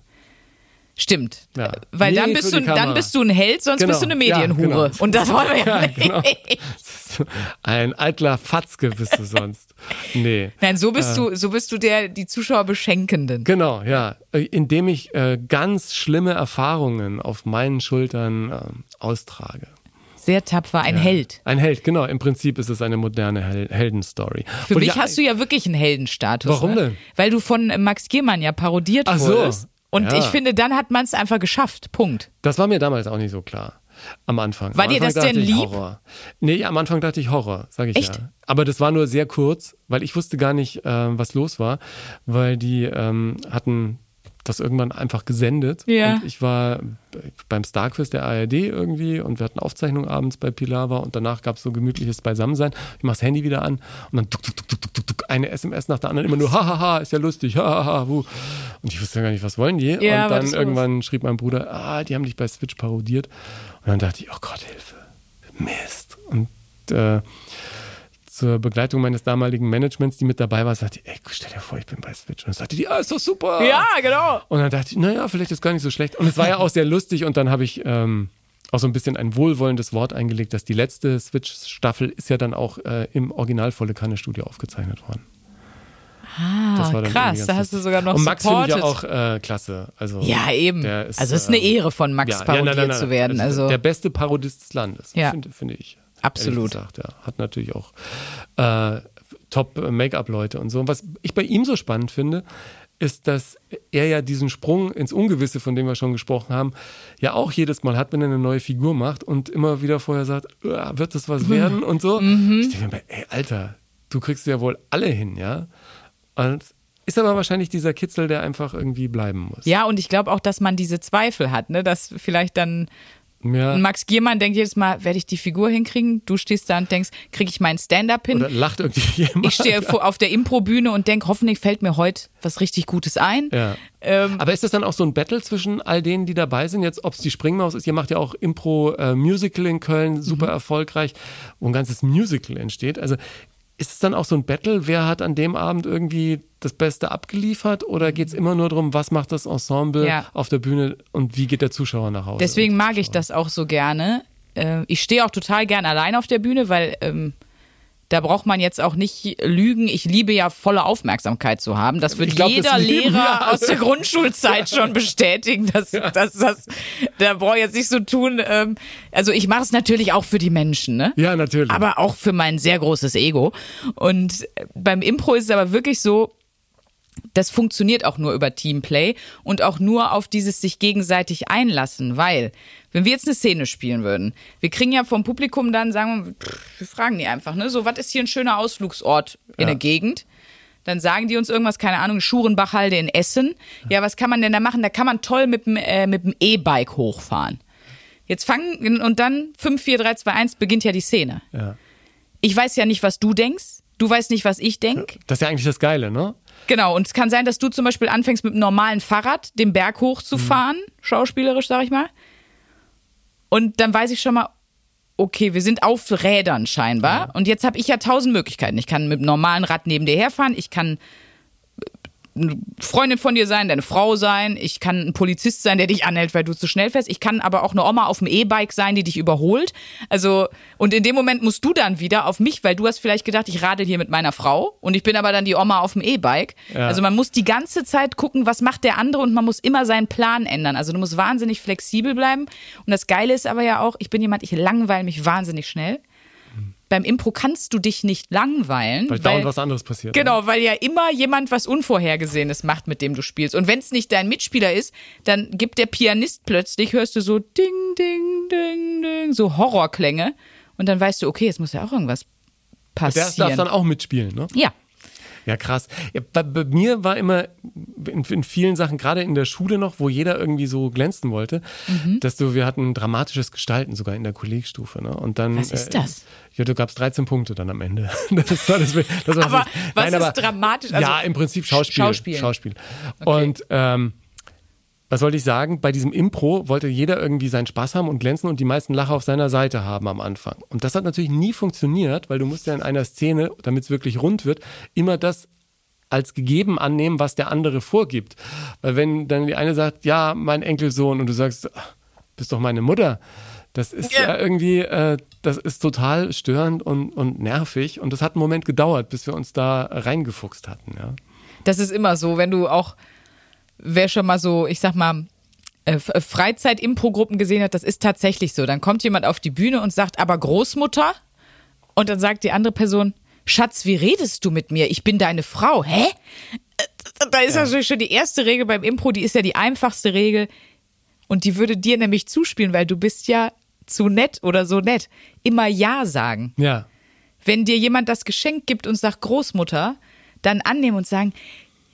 Stimmt. Ja. Weil Nee, dann bist, du, dann bist du ein Held, sonst Genau. bist du eine Ja, Medienhure. genau. Und das wollen wir ja, Ja, nicht. genau. Ein eitler Fatzke bist du sonst. Nee. Nein, so bist du, so bist du der, die Zuschauer beschenkenden. Genau, ja. Äh, Indem ich äh, ganz schlimme Erfahrungen auf meinen Schultern ähm, austrage. Sehr tapfer, ein Held. Ein Held, genau. Im Prinzip ist es eine moderne Hel Heldenstory. Für Und mich ja, hast du ja wirklich einen Heldenstatus. Warum ne? denn? Weil du von äh, Max Giermann ja parodiert Ach so, wurdest. Und ja. ich finde, dann hat man es einfach geschafft. Punkt. Das war mir damals auch nicht so klar. Am Anfang. War am dir Anfang das denn lieb? Horror. Nee, am Anfang dachte ich Horror, sage ich Echt? ja. Aber das war nur sehr kurz, weil ich wusste gar nicht, äh, was los war, weil die ähm, hatten das irgendwann einfach gesendet. Ja. Und ich war beim Starquiz der ARD irgendwie und wir hatten Aufzeichnung abends bei Pilava und danach gab es so gemütliches Beisammensein. Ich mach das Handy wieder an und dann tuk, tuk, tuk, tuk, tuk, tuk, eine SMS nach der anderen, immer nur hahaha, ist ja lustig, hahaha, wuh. Und ich wusste gar nicht, was wollen die? Ja, und dann irgendwann schrieb mein Bruder, ah, die haben dich bei Switch parodiert. Und dann dachte ich, oh Gott, Hilfe, Mist. Und äh, zur Begleitung meines damaligen Managements, die mit dabei war, sagte ich, ey, stell dir vor, ich bin bei Switch. Und dann sagte die, ah, ist doch super. Ja, genau. Und dann dachte ich, naja, vielleicht ist gar nicht so schlecht. Und es war ja auch sehr lustig und dann habe ich ähm, auch so ein bisschen ein wohlwollendes Wort eingelegt, dass die letzte Switch-Staffel ist ja dann auch äh, im Original volle Kanne Studio aufgezeichnet worden. Ah, krass, da hast du sogar noch Und Max finde ich supported. ja auch äh, klasse. Also, Ja, eben. Ist, also es ist eine ähm, Ehre von Max parodiert zu werden. Also der beste Parodist des Landes, Ja. finde, finde ich. Absolut. Gesagt, ja. Hat natürlich auch äh, Top-Make-up-Leute und so. Und was ich bei ihm so spannend finde, ist, dass er ja diesen Sprung ins Ungewisse, von dem wir schon gesprochen haben, ja auch jedes Mal hat, wenn er eine neue Figur macht und immer wieder vorher sagt, "Uah, wird das was werden und so. Mhm. Ich denke mir, ey, Alter, du kriegst ja wohl alle hin, ja? Und ist aber wahrscheinlich dieser Kitzel, der einfach irgendwie bleiben muss. ja, und ich glaube auch, dass man diese Zweifel hat, ne, dass vielleicht dann Ja. Max Giermann denkt jedes Mal, werde ich die Figur hinkriegen? Du stehst da und denkst, kriege ich meinen Stand-up hin? Oder lacht irgendwie jemand. ich stehe vor- auf der Impro-Bühne und denke, hoffentlich fällt mir heute was richtig Gutes ein. Ja. Ähm, Aber ist das dann auch so ein Battle zwischen all denen, die dabei sind? Jetzt, ob es die Springmaus ist, ihr macht ja auch Impro-Musical in Köln, super Mhm. erfolgreich, wo ein ganzes Musical entsteht. Also ist es dann auch so ein Battle, wer hat an dem Abend irgendwie das Beste abgeliefert oder geht es immer nur darum, was macht das Ensemble Ja. auf der Bühne und wie geht der Zuschauer nach Hause? Deswegen mag ich das auch so gerne. Äh, ich stehe auch total gern allein auf der Bühne, weil ähm, da braucht man jetzt auch nicht lügen. Ich liebe ja volle Aufmerksamkeit zu haben. Das wird glaub, das jeder wir Lehrer alle. aus der Grundschulzeit schon bestätigen. Dass, dass, das, da brauche ich jetzt nicht so tun. Ähm, also ich mache es natürlich auch für die Menschen, ne? Ja, natürlich. aber auch für mein sehr großes Ego. Und äh, beim Impro ist es aber wirklich so, das funktioniert auch nur über Teamplay und auch nur auf dieses sich gegenseitig einlassen, weil wenn wir jetzt eine Szene spielen würden, wir kriegen ja vom Publikum dann, sagen wir, wir fragen die einfach, ne, so, was ist hier ein schöner Ausflugsort in der Gegend? Dann sagen die uns irgendwas, keine Ahnung, Schurenbachhalde in Essen. Ja, was kann man denn da machen? Da kann man toll mit dem äh, mit dem E-Bike hochfahren. Jetzt fangen und dann 5, 4, 3, 2, 1 beginnt ja die Szene. ja. Ich weiß ja nicht, was du denkst. du weißt nicht, was ich denk. Das ist ja eigentlich das Geile, ne? Genau, und es kann sein, dass du zum Beispiel anfängst mit einem normalen Fahrrad den Berg hochzufahren, schauspielerisch, sag ich mal. Und dann weiß ich schon mal, okay, wir sind auf Rädern scheinbar. Und jetzt habe ich ja tausend Möglichkeiten. Ich kann mit einem normalen Rad neben dir herfahren, ich kann eine Freundin von dir sein, deine Frau sein, ich kann ein Polizist sein, der dich anhält, weil du zu schnell fährst, ich kann aber auch eine Oma auf dem E-Bike sein, die dich überholt. Also, und in dem Moment musst du dann wieder auf mich, weil du hast vielleicht gedacht, ich radel hier mit meiner Frau und ich bin aber dann die Oma auf dem E-Bike. Ja. Also man muss die ganze Zeit gucken, was macht der andere und man muss immer seinen Plan ändern. Also du musst wahnsinnig flexibel bleiben. Und das Geile ist aber ja auch, ich bin jemand, ich langweile mich wahnsinnig schnell. Beim Impro kannst du dich nicht langweilen. Weil dauernd was anderes passiert. Genau, weil ja immer jemand was Unvorhergesehenes macht, mit dem du spielst. Und wenn es nicht dein Mitspieler ist, dann gibt der Pianist plötzlich, hörst du so Ding, Ding, Ding, Ding, so Horrorklänge. Und dann weißt du, okay, es muss ja auch irgendwas Der passieren. darf dann auch mitspielen, ne? ja. Ja, krass. Ja, bei, bei mir war immer in, in vielen Sachen, gerade in der Schule noch, wo jeder irgendwie so glänzen wollte, Mhm. dass du, wir hatten dramatisches Gestalten sogar in der Kollegstufe. Ne? Und dann, Was ist das? ja, du gabst 13 Punkte dann am Ende. Das war das, das war Aber was ist dramatisch? Also- ja, im Prinzip Schauspiel. Schauspielen. Schauspiel. Und ähm, was wollte ich sagen? Bei diesem Impro wollte jeder irgendwie seinen Spaß haben und glänzen und die meisten Lacher auf seiner Seite haben am Anfang. Und das hat natürlich nie funktioniert, weil du musst ja in einer Szene, damit es wirklich rund wird, immer das als gegeben annehmen, was der andere vorgibt. Weil wenn dann die eine sagt, ja, mein Enkelsohn, und du sagst, "Ach, bist doch meine Mutter, das ist ja, Ja. irgendwie, äh, das ist total störend und, und nervig. Und das hat einen Moment gedauert, bis wir uns da reingefuchst hatten. Ja. Das ist immer so, wenn du auch, wer schon mal so, ich sag mal, äh, äh, Freizeit-Impro-Gruppen gesehen hat, das ist tatsächlich so. Dann kommt jemand auf die Bühne und sagt, aber Großmutter? Und dann sagt die andere Person, Schatz, wie redest du mit mir? Ich bin deine Frau. Hä? Äh, Da ist natürlich schon die erste Regel beim Impro, die ist ja die einfachste Regel. Und die würde dir nämlich zuspielen, weil du bist ja zu nett oder so nett. Immer Ja sagen. Ja. Wenn dir jemand das Geschenk gibt und sagt Großmutter, dann annehmen und sagen,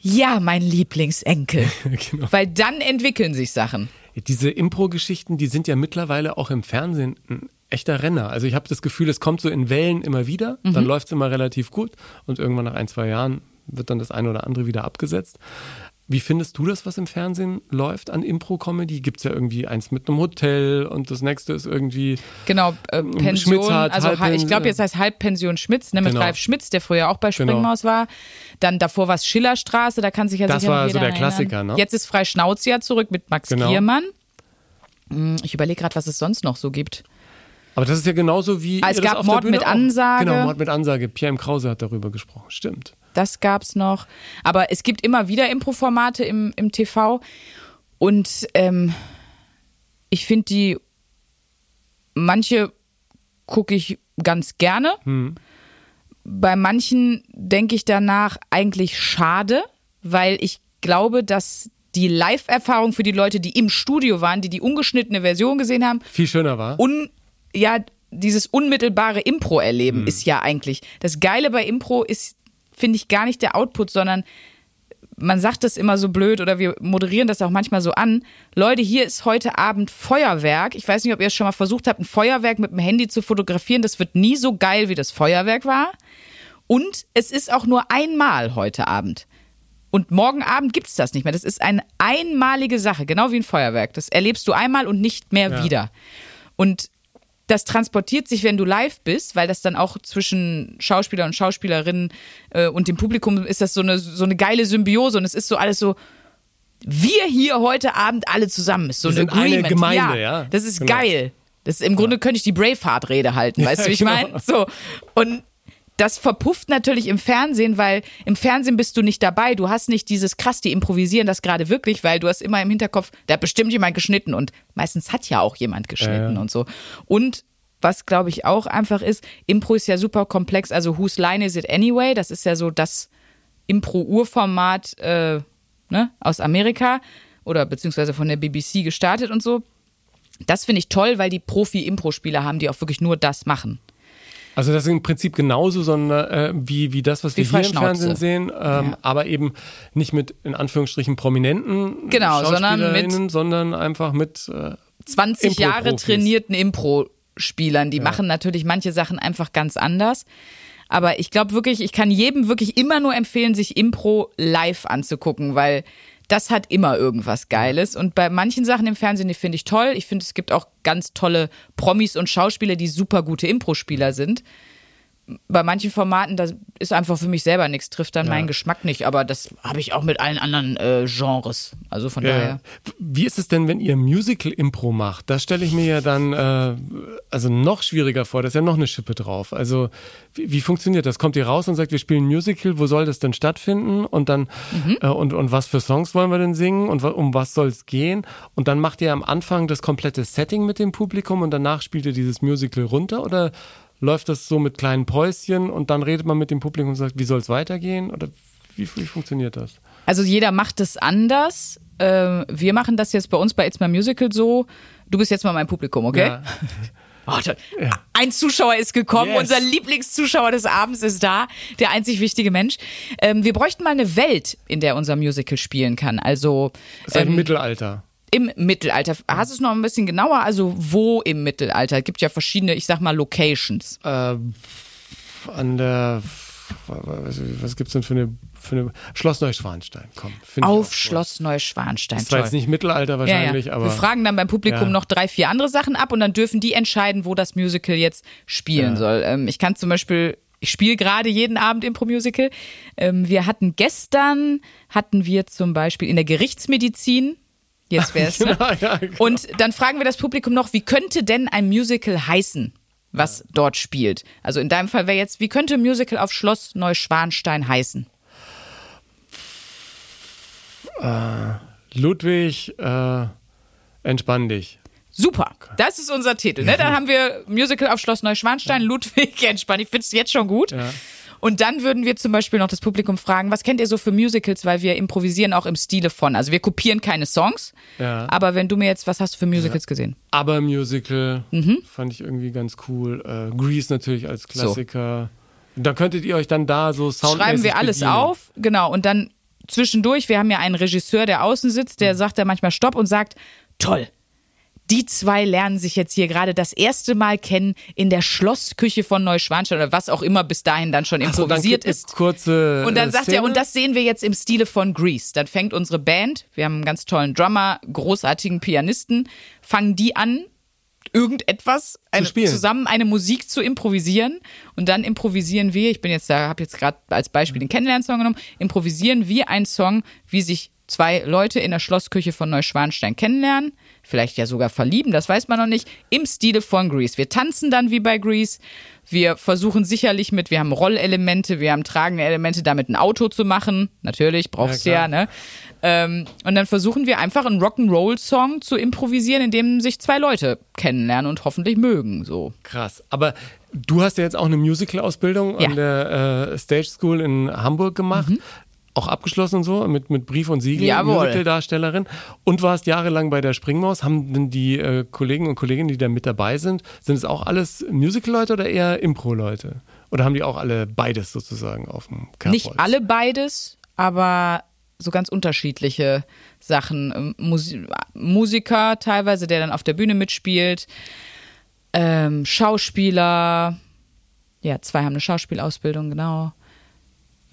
ja, mein Lieblingsenkel. Genau. Weil dann entwickeln sich Sachen. Diese Impro-Geschichten, die sind ja mittlerweile auch im Fernsehen ein echter Renner. Also ich habe das Gefühl, es kommt so in Wellen immer wieder, Mhm. dann läuft es immer relativ gut und irgendwann nach ein, zwei Jahren wird dann das eine oder andere wieder abgesetzt. Wie findest du das, was im Fernsehen läuft an Impro-Comedy? Gibt es ja irgendwie eins mit einem Hotel und das nächste ist irgendwie Genau, äh, Pension, Schmitz hat also ha- ich glaube, jetzt heißt Halbpension Schmitz, ne, mit Genau. Ralf Schmitz, der früher auch bei Genau. Springmaus war. Dann davor war es Schillerstraße, da kann sich ja Das sicher noch war so der erinnern. Klassiker, ne? Jetzt ist Frei Schnauzia zurück mit Max Genau. Giermann. Hm, Ich überlege gerade, was es sonst noch so gibt. Aber das ist ja genauso wie. Ah, es das gab Mord mit auch- Ansage. Genau, Mord mit Ansage. Pierre M. Krause hat darüber gesprochen. Stimmt. Das gab's noch. Aber es gibt immer wieder Impro-Formate im, im TV. Und ähm, ich finde die, manche gucke ich ganz gerne. Bei manchen denke ich danach eigentlich schade, weil ich glaube, dass die Live-Erfahrung für die Leute, die im Studio waren, die die ungeschnittene Version gesehen haben, Viel schöner war. un, ja, dieses unmittelbare Impro-Erleben ist ja eigentlich. Das Geile bei Impro ist, finde ich, gar nicht der Output, sondern man sagt das immer so blöd oder wir moderieren das auch manchmal so an. Leute, hier ist heute Abend Feuerwerk. Ich weiß nicht, ob ihr es schon mal versucht habt, ein Feuerwerk mit dem Handy zu fotografieren. Das wird nie so geil, wie das Feuerwerk war. Und es ist auch nur einmal heute Abend. Und morgen Abend gibt's das nicht mehr. Das ist eine einmalige Sache, genau wie ein Feuerwerk. Das erlebst du einmal und nicht mehr Ja. wieder. Und das transportiert sich, wenn du live bist, weil das dann auch zwischen Schauspieler und Schauspielerinnen äh, und dem Publikum ist das so eine, so eine geile Symbiose und es ist so alles so, wir hier heute Abend alle zusammen ist so Wir ein sind eine Agreement. Gemeinde, ja. Das ist Genau. geil. Das ist, Im Grunde könnte ich die Braveheart-Rede halten, weißt du, wie ich genau. meine? So. Und das verpufft natürlich im Fernsehen, weil im Fernsehen bist du nicht dabei. Du hast nicht dieses krass, die improvisieren das gerade wirklich, weil du hast immer im Hinterkopf, da hat bestimmt jemand geschnitten und meistens hat ja auch jemand geschnitten Ja. und so. Und was glaube ich auch einfach ist, Impro ist ja super komplex. Also Whose Line Is It Anyway? Das ist ja so das Impro-Urformat äh, ne, aus Amerika oder beziehungsweise von der BBC gestartet und so. Das finde ich toll, weil die Profi-Impro-Spieler haben, die auch wirklich nur das machen. Also das ist im Prinzip genauso sondern, äh, wie, wie das, was Wie wir hier im. Fernsehen sehen, ähm, aber eben nicht mit in Anführungsstrichen prominenten Genau, sondern mit- sondern einfach mit äh, 20 Jahre trainierten Impro-Spielern. Die machen natürlich manche Sachen einfach ganz anders. Aber ich glaube wirklich, ich kann jedem wirklich immer nur empfehlen, sich Impro live anzugucken, weil das hat immer irgendwas Geiles. Und bei manchen Sachen im Fernsehen, die finde ich toll. Ich finde, es gibt auch ganz tolle Promis und Schauspieler, die super gute Impro-Spieler sind bei manchen Formaten, das ist einfach für mich selber nichts, trifft dann Ja. meinen Geschmack nicht. Aber das habe ich auch mit allen anderen äh, Genres. Also von daher. Wie ist es denn, wenn ihr Musical-Impro macht? Das stelle ich mir ja dann äh, also noch schwieriger vor. Da ist ja noch eine Schippe drauf. Also wie, wie funktioniert das? Kommt ihr raus und sagt, wir spielen Musical, wo soll das denn stattfinden? Und dann Mhm. äh, und, und was für Songs wollen wir denn singen? Und um was soll es gehen? Und dann macht ihr am Anfang das komplette Setting mit dem Publikum und danach spielt ihr dieses Musical runter? Oder läuft das so mit kleinen Päuschen und dann redet man mit dem Publikum und sagt, wie soll es weitergehen? Oder wie, wie funktioniert das? Also jeder macht es anders. Ähm, wir machen das jetzt bei uns bei It's My Musical so. Du bist jetzt mal mein Publikum, okay? Ja. Oh, toll. Ein Zuschauer ist gekommen, Yes. unser Lieblingszuschauer des Abends ist da, der einzig wichtige Mensch. Ähm, wir bräuchten mal eine Welt, in der unser Musical spielen kann. Also ein ähm, Mittelalter. Im Mittelalter. Hast du es noch ein bisschen genauer? Also wo im Mittelalter? Es gibt ja verschiedene, ich sag mal, Locations. äh, an der was, was gibt's denn für eine, für eine Schloss Neuschwanstein? Komm, Auf Schloss Neuschwanstein. Das war jetzt nicht Mittelalter Ja, wahrscheinlich, ja. aber Wir fragen dann beim Publikum Ja. noch drei, vier andere Sachen ab und dann dürfen die entscheiden, wo das Musical jetzt spielen Ja. soll. Ähm, ich kann zum Beispiel, ich spiele gerade jeden Abend Impro-Musical. Ähm, wir hatten gestern, hatten wir zum Beispiel in der Gerichtsmedizin, jetzt wäre es, ne? Genau, ja, genau. Und dann fragen wir das Publikum noch, wie könnte denn ein Musical heißen, was dort spielt? Also in deinem Fall wäre jetzt, wie könnte Musical auf Schloss Neuschwanstein heißen? Ludwig, äh, entspann dich. Super, das ist unser Titel. Ne? Dann haben wir Musical auf Schloss Neuschwanstein, Ludwig entspannt. Ich finde es jetzt schon gut. Und dann würden wir zum Beispiel noch das Publikum fragen, was kennt ihr so für Musicals, weil wir improvisieren auch im Stile von. Also wir kopieren keine Songs, Ja. aber wenn du mir jetzt, was hast du für Musicals gesehen? Aber Musical Mhm. fand ich irgendwie ganz cool. Äh, Grease natürlich als Klassiker. Da könntet ihr euch dann da so soundmäßig Schreiben wir alles bedienen. auf, genau. Und dann zwischendurch, wir haben ja einen Regisseur, der außen sitzt, Mhm. der sagt dann manchmal Stopp und sagt, toll. Die zwei lernen sich jetzt hier gerade das erste Mal kennen in der Schlossküche von Neuschwanstein oder was auch immer bis dahin dann schon Ach so, dann improvisiert ist. Kurze Und dann äh, sagt Szene. er, und das sehen wir jetzt im Stile von Grease. Dann fängt unsere Band, wir haben einen ganz tollen Drummer, großartigen Pianisten, fangen die an, irgendetwas eine, zusammen eine Musik zu improvisieren und dann improvisieren wir, ich bin jetzt da, habe jetzt gerade als Beispiel den Kennenlernsong genommen, improvisieren wir einen Song, wie sich zwei Leute in der Schlossküche von Neuschwanstein kennenlernen, vielleicht ja sogar verlieben, das weiß man noch nicht, im Stile von Grease. Wir tanzen dann wie bei Grease, wir versuchen sicherlich mit, wir haben Rollelemente, wir haben tragende Elemente, damit ein Auto zu machen, natürlich, brauchst du Ja, ne? Ähm, und dann versuchen wir einfach einen Rock'n'Roll-Song zu improvisieren, in dem sich zwei Leute kennenlernen und hoffentlich mögen, so. Krass. Aber du hast ja jetzt auch eine Musical-Ausbildung Ja. Mhm. an der äh, Stage School in Hamburg gemacht. Auch abgeschlossen und so, mit, mit Brief und Siegel, Jawohl. Musical-Darstellerin. Und warst jahrelang bei der Springmaus. Haben denn die äh, Kollegen und Kolleginnen, die da mit dabei sind, sind es auch alles Musical-Leute oder eher Impro-Leute? Oder haben die auch alle beides sozusagen auf dem Kerbholz? Nicht alle beides, aber so ganz unterschiedliche Sachen. Ähm, Musi Musiker teilweise, der dann auf der Bühne mitspielt, ähm, Schauspieler, ja, zwei haben eine Schauspielausbildung, genau.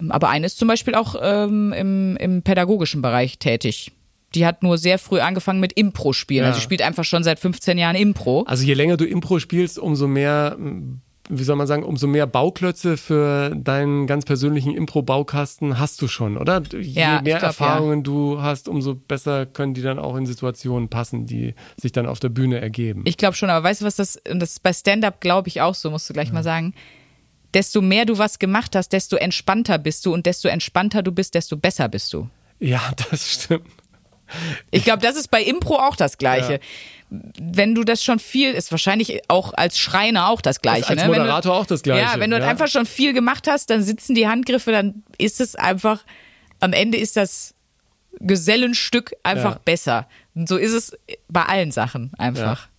Aber eine ist zum Beispiel auch ähm, im, im pädagogischen Bereich tätig. Die hat nur sehr früh angefangen mit Impro-Spielen. Ja. Also sie spielt einfach schon seit 15 Jahren Impro. Also je länger du Impro spielst, umso mehr, m, wie soll man sagen, umso mehr Bauklötze für deinen ganz persönlichen Impro-Baukasten hast du schon, oder? Je Ja, mehr glaub, Erfahrungen du hast, umso besser können die dann auch in Situationen passen, die sich dann auf der Bühne ergeben. Ich glaube schon, aber weißt du, was das, und das ist bei Stand-up, glaube ich, auch so, musst du gleich mal sagen. Desto mehr du was gemacht hast, desto entspannter bist du und desto entspannter du bist, desto besser bist du. ja, das stimmt. Ich glaube, das ist bei Impro auch das Gleiche. Wenn du das schon viel, ist wahrscheinlich auch als Schreiner auch das Gleiche. Als ne? Wenn Moderator du, auch das Gleiche, Ja, wenn du ja. einfach schon viel gemacht hast, dann sitzen die Handgriffe, dann ist es einfach, am Ende ist das Gesellenstück einfach Ja. besser. Und so ist es bei allen Sachen einfach.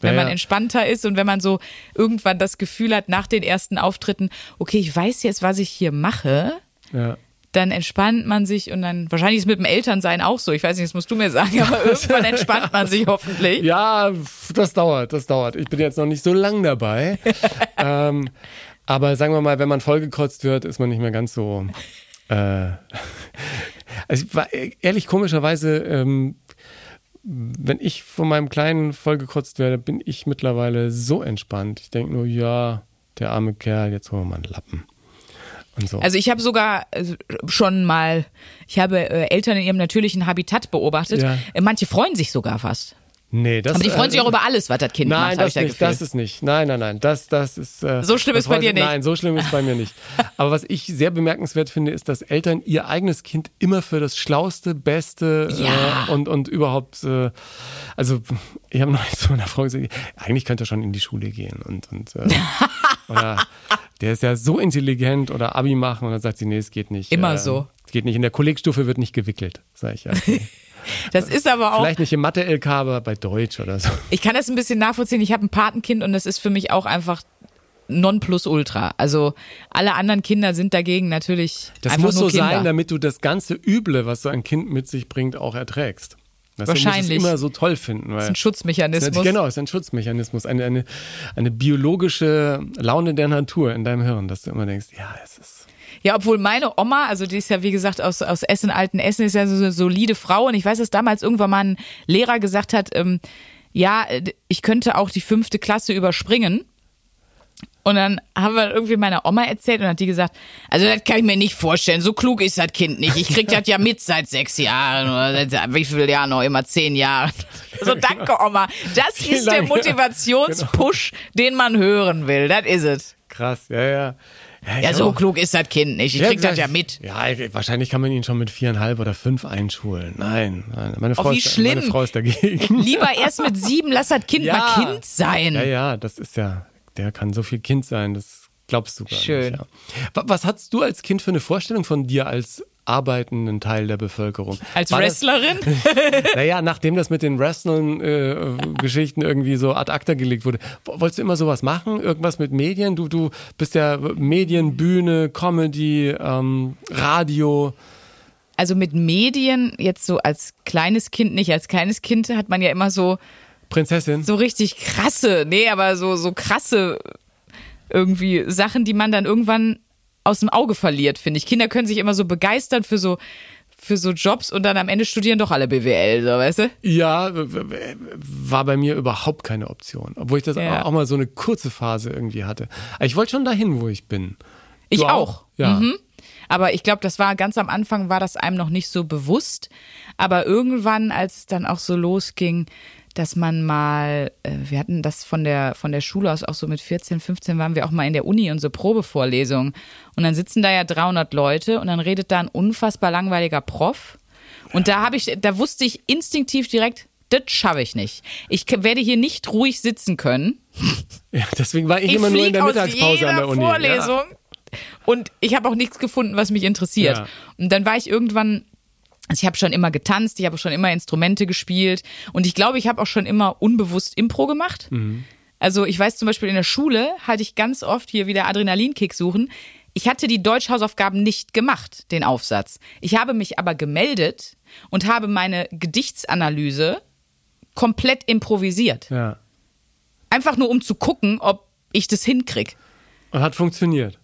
Wenn Ja, man entspannter ist und wenn man so irgendwann das Gefühl hat, nach den ersten Auftritten, okay, ich weiß jetzt, was ich hier mache, Ja. dann entspannt man sich und dann, wahrscheinlich ist es mit dem Elternsein auch so, ich weiß nicht, das musst du mir sagen, aber irgendwann entspannt man sich hoffentlich. Ja, das dauert, das dauert. Ich bin jetzt noch nicht so lang dabei. ähm, Aber sagen wir mal, wenn man vollgekotzt wird, ist man nicht mehr ganz so. Äh, also ehrlich komischerweise, ähm, wenn ich von meinem Kleinen vollgekotzt werde, bin ich mittlerweile so entspannt. Ich denke nur, ja, der arme Kerl, jetzt holen wir mal einen Lappen. So. Also ich habe sogar äh, schon mal, ich habe äh, Eltern in ihrem natürlichen Habitat beobachtet. Ja. Äh, Manche freuen sich sogar fast. Nee, das Aber die freuen äh, sich auch über alles, was das Kind Nein, macht, habe das ich nicht, das ist nicht. Nein, nein, nein. Das, das ist. Äh, So schlimm ist bei dir ich- nicht. Nein, so schlimm ist bei mir nicht. Aber was ich sehr bemerkenswert finde, ist, dass Eltern ihr eigenes Kind immer für das Schlauste, Beste Ja. äh, und, und überhaupt. Äh, also, ich habe noch zu meiner Frau gesagt, eigentlich könnte er schon in die Schule gehen. Und, und äh, oder der ist ja so intelligent oder Abi machen. Und dann sagt sie, nee, es geht nicht. Immer äh, so. Es geht nicht. In der Kollegstufe wird nicht gewickelt. Sag ich ja. Okay. Das ist aber auch, Vielleicht nicht im Mathe-LK, aber bei Deutsch oder so. ich kann das ein bisschen nachvollziehen. Ich habe ein Patenkind und das ist für mich auch einfach Nonplusultra. Also alle anderen Kinder sind dagegen natürlich Das einfach muss nur so Kinder. sein, damit du das ganze Üble, was so ein Kind mit sich bringt, auch erträgst. Musst Wahrscheinlich. es immer so toll finden. Weil das ist ein Schutzmechanismus. Genau, es ist ein Schutzmechanismus, eine, eine, eine biologische Laune der Natur in deinem Hirn, dass du immer denkst, ja, es ist. Ja, obwohl meine Oma, also die ist ja wie gesagt aus, aus Essen, alten Essen, ist ja so eine solide Frau und ich weiß, dass damals irgendwann mal ein Lehrer gesagt hat, ähm, ja, ich könnte auch die fünfte Klasse überspringen. Und dann haben wir irgendwie meiner Oma erzählt und hat die gesagt, also das kann ich mir nicht vorstellen, so klug ist das Kind nicht. Ich krieg das ja mit seit sechs Jahren oder seit wie viel Jahren noch, immer zehn Jahren. So, danke Oma. Das ist der. Motivationspush, den man hören will. Das ist es. Krass, ja, ja. Ja, Ja, so klug ist das Kind nicht. Ich Ja, krieg das ja mit. Ja, ich- wahrscheinlich kann man ihn schon mit viereinhalb oder fünf einschulen. Nein, nein. Meine Frau, Oh, wie ist, schlimm. meine Frau ist dagegen. Lieber erst mit sieben, lass das Kind mal Kind sein. Ja, ja, das ist ja, der kann so viel Kind sein, das glaubst du gar Schön. nicht. Ja. Wa- Was hattest du als Kind für eine Vorstellung von dir als arbeitenden Teil der Bevölkerung? Als War Wrestlerin? Das, naja, nachdem das mit den Wrestling-Geschichten irgendwie so ad acta gelegt wurde, wo- wolltest du immer sowas machen? Irgendwas mit Medien? Du, du bist ja Medien, Bühne, Comedy, ähm, Radio. Also mit Medien, jetzt so als kleines Kind nicht. Als kleines Kind hat man ja immer so, Prinzessin. so richtig krasse, nee, aber so, so krasse irgendwie Sachen, die man dann irgendwann aus dem Auge verliert, finde ich. Kinder können sich immer so begeistern für so, für so Jobs und dann am Ende studieren doch alle BWL, so, weißt du? Ja, war bei mir überhaupt keine Option. Obwohl ich das Ja. auch mal so eine kurze Phase irgendwie hatte. Aber ich wollte schon dahin, wo ich bin. Ich Du auch. Ja. Mhm. Aber ich glaube, das war ganz am Anfang, war das einem noch nicht so bewusst. Aber irgendwann, als es dann auch so losging, dass man mal, äh, wir hatten das von der, von der Schule aus auch so mit 14, 15 waren wir auch mal in der Uni, unsere Probevorlesung. Und dann sitzen da ja 300 Leute und dann redet da ein unfassbar langweiliger Prof. Und da habe ich, da wusste ich instinktiv direkt, das schaffe ich nicht. Ich werde hier nicht ruhig sitzen können. Ja, deswegen war ich, Ich immer nur in der Mittagspause an der Uni. Vorlesung. Und ich habe auch nichts gefunden, was mich interessiert. Ja. Und dann war ich irgendwann, also ich habe schon immer getanzt, ich habe schon immer Instrumente gespielt und ich glaube, ich habe auch schon immer unbewusst Impro gemacht. Mhm. Also ich weiß zum Beispiel in der Schule hatte ich ganz oft hier wieder Adrenalinkick suchen. Ich hatte die Deutschhausaufgaben nicht gemacht, den Aufsatz. Ich habe mich aber gemeldet und habe meine Gedichtsanalyse komplett improvisiert. Ja. Einfach nur um zu gucken, ob ich das hinkrieg. Und hat funktioniert.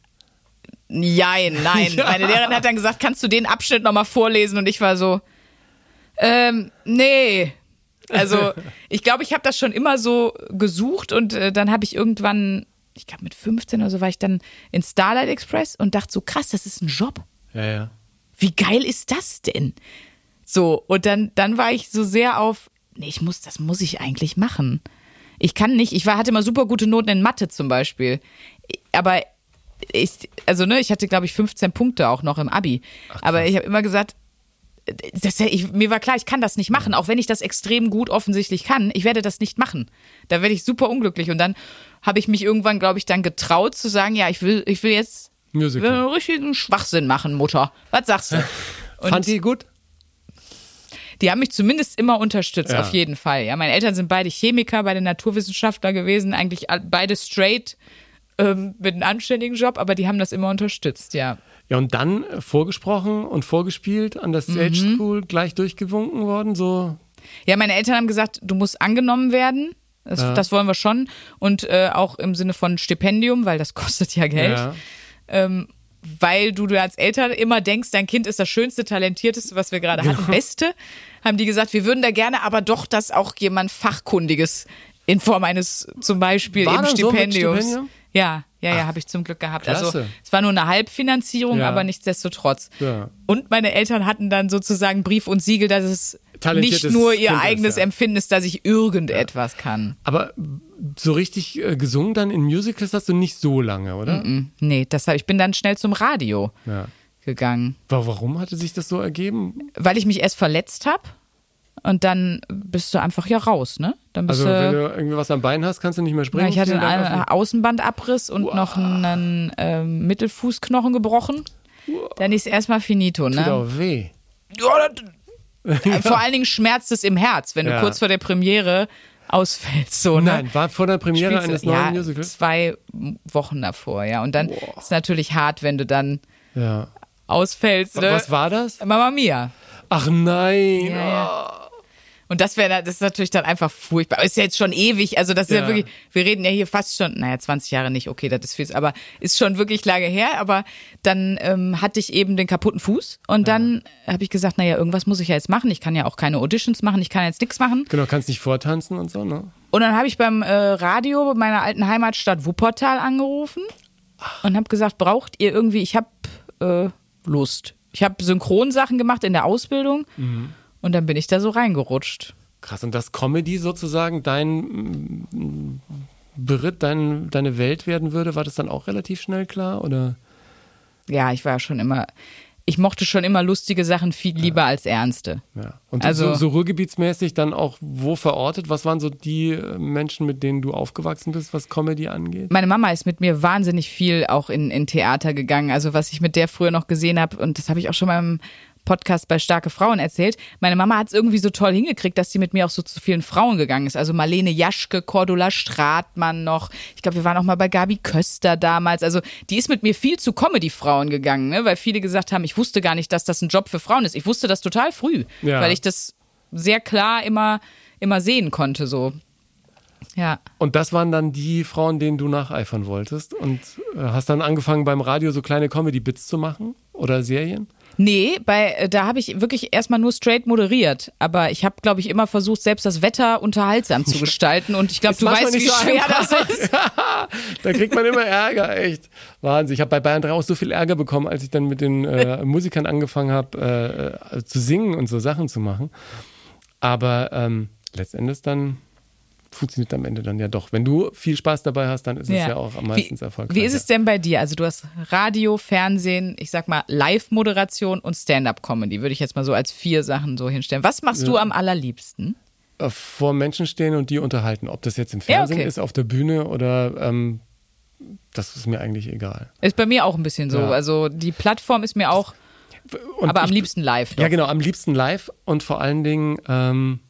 Nein, nein. Ja. Meine Lehrerin hat dann gesagt, kannst du den Abschnitt nochmal vorlesen? Und ich war so, ähm, nee. Also ich glaube, ich habe das schon immer so gesucht und äh, dann habe ich irgendwann, ich glaube mit 15 oder so, war ich dann in Starlight Express und dachte so, krass, das ist ein Job. Ja, ja. Wie geil ist das denn? So, und dann, dann war ich so sehr auf, nee, ich muss, das muss ich eigentlich machen. Ich kann nicht, ich war, hatte immer super gute Noten in Mathe zum Beispiel. Aber ich, also ne, ich hatte, glaube ich, 15 Punkte auch noch im Abi. Aber ich habe immer gesagt, das, ich, mir war klar, ich kann das nicht machen, auch wenn ich das extrem gut offensichtlich kann. Ich werde das nicht machen. Da werde ich super unglücklich. Und dann habe ich mich irgendwann, glaube ich, dann getraut zu sagen, ja, ich will, ich will jetzt Musical. einen richtigen Schwachsinn machen, Mutter. Was sagst du? Und Fand die gut? die haben mich zumindest immer unterstützt, Ja. auf jeden Fall. Ja, meine Eltern sind beide Chemiker, beide Naturwissenschaftler gewesen, eigentlich beide straight ähm, mit einem anständigen Job, aber die haben das immer unterstützt, ja. Ja, und dann äh, vorgesprochen und vorgespielt an der Stage Mhm. School, gleich durchgewunken worden, so. Ja, meine Eltern haben gesagt, du musst angenommen werden Das, das wollen wir schon. Und äh, auch im Sinne von Stipendium, weil das kostet ja Geld. Ja. Ähm, weil du, du als Eltern immer denkst, dein Kind ist das schönste, talentierteste, was wir gerade Genau. hatten, beste, haben die gesagt, wir würden da gerne aber doch, dass auch jemand Fachkundiges in Form eines zum Beispiel War eben dann so Stipendiums. Stipendium? Ja, ja, ja, habe ich zum Glück gehabt. Also klasse. es war nur eine Halbfinanzierung, Ja. aber nichtsdestotrotz. Ja. Und meine Eltern hatten dann sozusagen Brief und Siegel, dass es nicht nur ihr Kind ist, eigenes ja. Empfinden ist, dass ich irgendetwas kann. Aber so richtig äh, gesungen dann in Musicals hast du nicht so lange, oder? Mm, Nee, das hab, ich bin dann schnell zum Radio gegangen, Wa- Warum hatte sich das so ergeben? weil ich mich erst verletzt habe und dann bist du einfach ja raus, ne? Dann bist Also wenn du, du irgendwie was am Bein hast, kannst du nicht mehr springen. ja, ich hatte einen auf- Außenbandabriss und noch einen ähm, Mittelfußknochen gebrochen. Dann ist erstmal finito, Tut ne? auch weh. Ja, das, Vor allen Dingen schmerzt es im Herz, wenn du Ja. kurz vor der Premiere ausfällst, so, ne? Nein, war vor der Premiere Spielst du- eines neuen ja, Musicals? zwei Wochen davor, ja. Und dann ist es natürlich hart, wenn du dann Ja. ausfällst. Ne? Was war das? Mama Mia. Ach nein. Ja, ja. Und das wäre, das ist natürlich dann einfach furchtbar. Aber Ist ja jetzt schon ewig. Also das ist ja. Ja. wirklich, wir reden ja hier fast schon, naja, 20 Jahre nicht, okay, das ist viel, aber ist schon wirklich lange her. Aber dann ähm, hatte ich eben den kaputten Fuß und dann habe ich gesagt, naja, irgendwas muss ich ja jetzt machen. Ich kann ja auch keine Auditions machen, ich kann jetzt nichts machen. Genau, kannst nicht vortanzen und so, ne? Und dann habe ich beim äh, Radio meiner alten Heimatstadt Wuppertal angerufen und habe gesagt, braucht ihr irgendwie, ich habe äh, Lust. Ich habe Synchronsachen gemacht in der Ausbildung und dann bin ich da so reingerutscht. Krass. Und dass Comedy sozusagen dein Beritt, dein, deine Welt werden würde, war das dann auch relativ schnell klar? Oder? Ja, ich war schon immer, ich mochte schon immer lustige Sachen viel lieber als ernste. Ja. Und Also- so, so ruhrgebietsmäßig dann auch wo verortet? Was waren so die äh, Menschen, mit denen du aufgewachsen bist, was Comedy angeht? Meine Mama ist mit mir wahnsinnig viel auch in, in Theater gegangen. Also was ich mit der früher noch gesehen habe, und das habe ich auch schon mal im Podcast bei Starke Frauen erzählt. Meine Mama hat es irgendwie so toll hingekriegt, dass sie mit mir auch so zu vielen Frauen gegangen ist. Also Marlene Jaschke, Cordula Stratmann noch. Ich glaube, wir waren auch mal bei Gabi Köster damals. Also die ist mit mir viel zu Comedy-Frauen gegangen, ne? weil viele gesagt haben, ich wusste gar nicht, dass das ein Job für Frauen ist. Ich wusste das total früh, Ja. weil ich das sehr klar immer, immer sehen konnte so. Ja. Und das waren dann die Frauen, denen du nacheifern wolltest und äh, hast dann angefangen beim Radio so kleine Comedy-Bits zu machen oder Serien? Nee, bei äh, da habe ich wirklich erstmal nur straight moderiert, aber ich habe glaube ich immer versucht selbst das Wetter unterhaltsam zu gestalten und ich glaube, du weißt, wie so schwer das ist. Da kriegt man immer Ärger, echt. Wahnsinn. Ich habe bei Bayern 3 auch so viel Ärger bekommen, als ich dann mit den äh, Musikern angefangen habe, äh, äh, zu singen und so Sachen zu machen. Aber ähm, letztendlich dann funktioniert am Ende dann ja doch. Wenn du viel Spaß dabei hast, dann ist es ja auch am meisten erfolgreich. Wie ist es denn bei dir? Also du hast Radio, Fernsehen, ich sag mal Live-Moderation und Stand-up-Comedy, würde ich jetzt mal so als vier Sachen so hinstellen. Was machst du am allerliebsten? Äh, vor Menschen stehen und die unterhalten. Ob das jetzt im Fernsehen okay. ist, auf der Bühne oder ähm, das ist mir eigentlich egal. Ist bei mir auch ein bisschen so. Ja. Also die Plattform ist mir auch, Und aber am ich- liebsten live. Ja, doch. genau, am liebsten live und vor allen Dingen, ähm,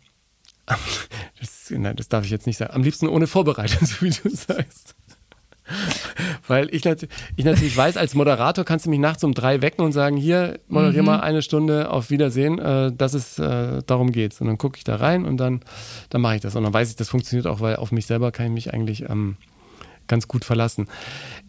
das, nein, das darf ich jetzt nicht sagen, am liebsten ohne Vorbereitung, so wie du sagst. Weil ich, ich natürlich weiß, als Moderator kannst du mich nachts um drei wecken und sagen, hier, moderier Mhm. mal eine Stunde, auf Wiedersehen, äh, dass es äh, darum geht. Und dann gucke ich da rein und dann, dann mache ich das. Und dann weiß ich, das funktioniert auch, weil auf mich selber kann ich mich eigentlich ähm, ganz gut verlassen.